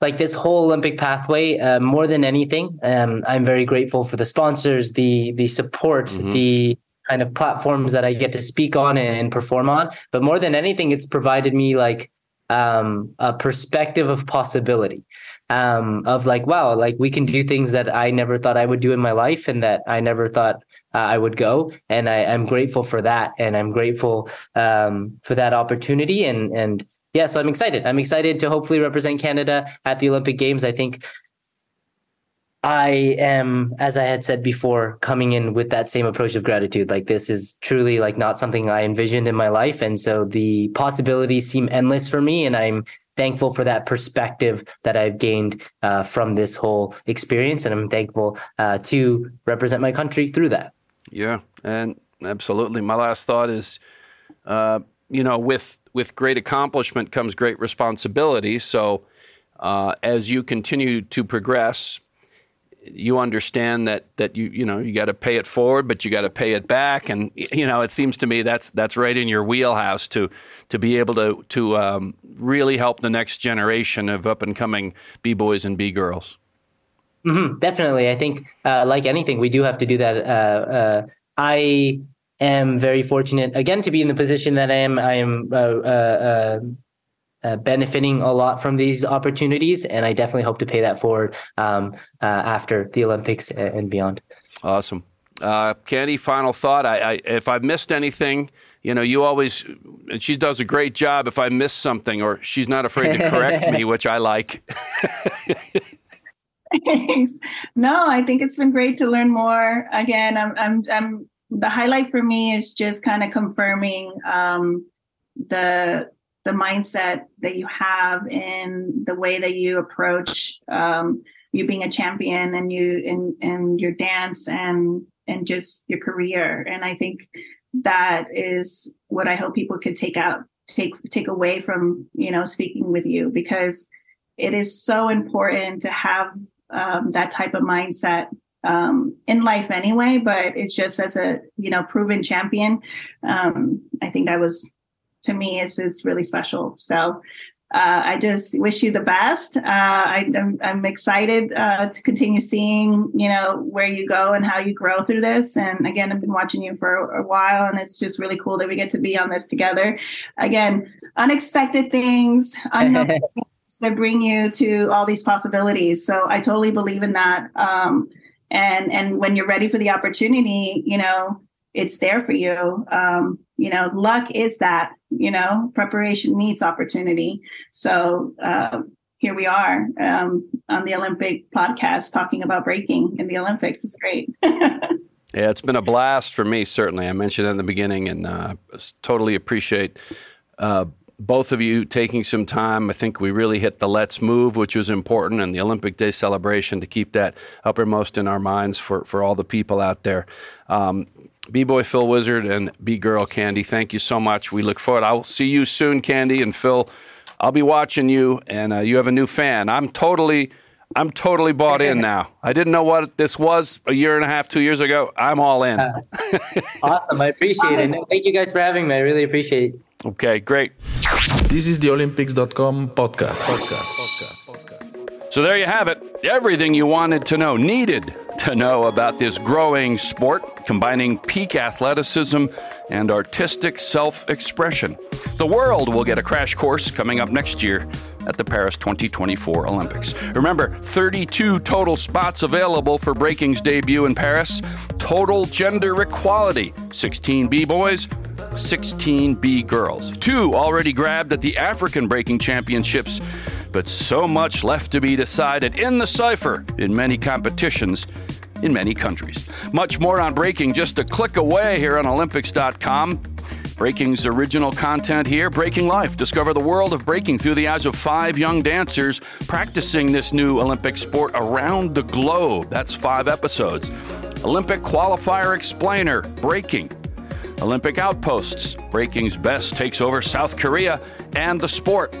S6: like this whole Olympic pathway uh, more than anything. Um, I'm very grateful for the sponsors, the the support,
S3: Mhm.
S6: the kind of platforms that I get to speak on and perform on. But more than anything, it's provided me like um, a perspective of possibility, um, of like, wow, like we can do things that I never thought I would do in my life, and that I never thought uh, I would go. And I, I'm grateful for that, and I'm grateful um, for that opportunity, and and yeah, so I'm excited. I'm excited to hopefully represent Canada at the Olympic Games. I think I am, as I had said before, coming in with that same approach of gratitude. Like this is truly like not something I envisioned in my life. And so the possibilities seem endless for me. And I'm thankful for that perspective that I've gained uh, from this whole experience. And I'm thankful uh, to represent my country through that.
S3: Yeah, and absolutely. My last thought is, uh, you know, with with great accomplishment comes great responsibility. So, uh, as you continue to progress, you understand that that you you know you got to pay it forward, but you got to pay it back. And you know, it seems to me that's that's right in your wheelhouse to to be able to to um, really help the next generation of up and coming b boys and b girls.
S6: Hmm definitely. I think, uh, like anything, we do have to do that. Uh, uh, I am very fortunate again to be in the position that I am. I am uh, uh, uh, benefiting a lot from these opportunities, and I definitely hope to pay that forward um, uh, after the Olympics and and beyond.
S3: Awesome. Uh, Candy, final thought. I, I, if I've missed anything, you know, you always, and she does a great job if I miss something or she's not afraid to correct me, which I like.
S5: Thanks. No, I think it's been great to learn more. Again, I'm I'm I'm the highlight for me is just kind of confirming um, the the mindset that you have in the way that you approach um, you being a champion and you in in your dance and and just your career. And I think that is what I hope people could take out take take away from you know speaking with you because it is so important to have um, that type of mindset um, in life anyway but it's just as a you know proven champion um, i think that was to me is is really special so uh, I just wish you the best. Uh, I, am I'm, I'm excited uh, to continue seeing, you know, where you go and how you grow through this. And again, I've been watching you for a while, and it's just really cool that we get to be on this together. Again, unexpected things, unknown things that bring you to all these possibilities. So I totally believe in that. Um, and and when you're ready for the opportunity, you know, it's there for you. Um, you know, luck is that, you know, preparation meets opportunity. So uh, here we are um, on the Olympic podcast talking about breaking in the Olympics. It's great.
S3: yeah, it's been a blast for me, certainly. I mentioned in the beginning and uh, totally appreciate. Uh, both of you taking some time. I think we really hit the let's move, which was important, and the Olympic Day celebration to keep that uppermost in our minds for, for all the people out there. Um, B Boy Phil Wizard and B Girl Candy, thank you so much. We look forward. I'll see you soon, Candy and Phil. I'll be watching you, and uh, you have a new fan. I'm totally, I'm totally bought in now. I didn't know what this was a year and a half, two years ago. I'm all in.
S6: awesome. I appreciate it. thank you guys for having me. I really appreciate it.
S3: Okay, great.
S4: This is the Olympics.com podcast. podcast. podcast. podcast.
S3: So there you have it. Everything you wanted to know, needed to know about this growing sport, combining peak athleticism and artistic self expression. The world will get a crash course coming up next year at the Paris 2024 Olympics. Remember, 32 total spots available for breaking's debut in Paris. Total gender equality 16 B boys, 16 B girls. Two already grabbed at the African Breaking Championships, but so much left to be decided in the cipher in many competitions in many countries. Much more on breaking just a click away here on Olympics.com. Breaking's original content here, Breaking Life. Discover the world of breaking through the eyes of five young dancers practicing this new Olympic sport around the globe. That's five episodes. Olympic Qualifier Explainer, Breaking. Olympic Outposts, Breaking's Best takes over South Korea and the sport.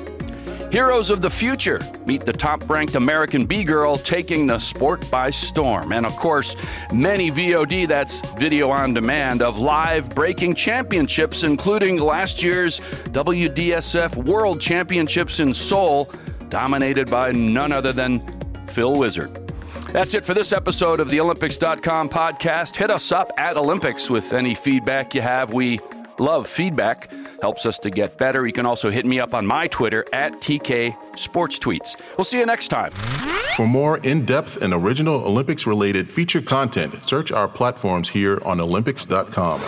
S3: Heroes of the Future meet the top ranked American B girl taking the sport by storm. And of course, many VOD, that's video on demand, of live breaking championships, including last year's WDSF World Championships in Seoul, dominated by none other than Phil Wizard. That's it for this episode of the Olympics.com podcast. Hit us up at Olympics with any feedback you have. We love feedback helps us to get better. You can also hit me up on my Twitter at TK Sports Tweets. We'll see you next time.
S7: For more in depth and original Olympics related feature content, search our platforms here on Olympics.com.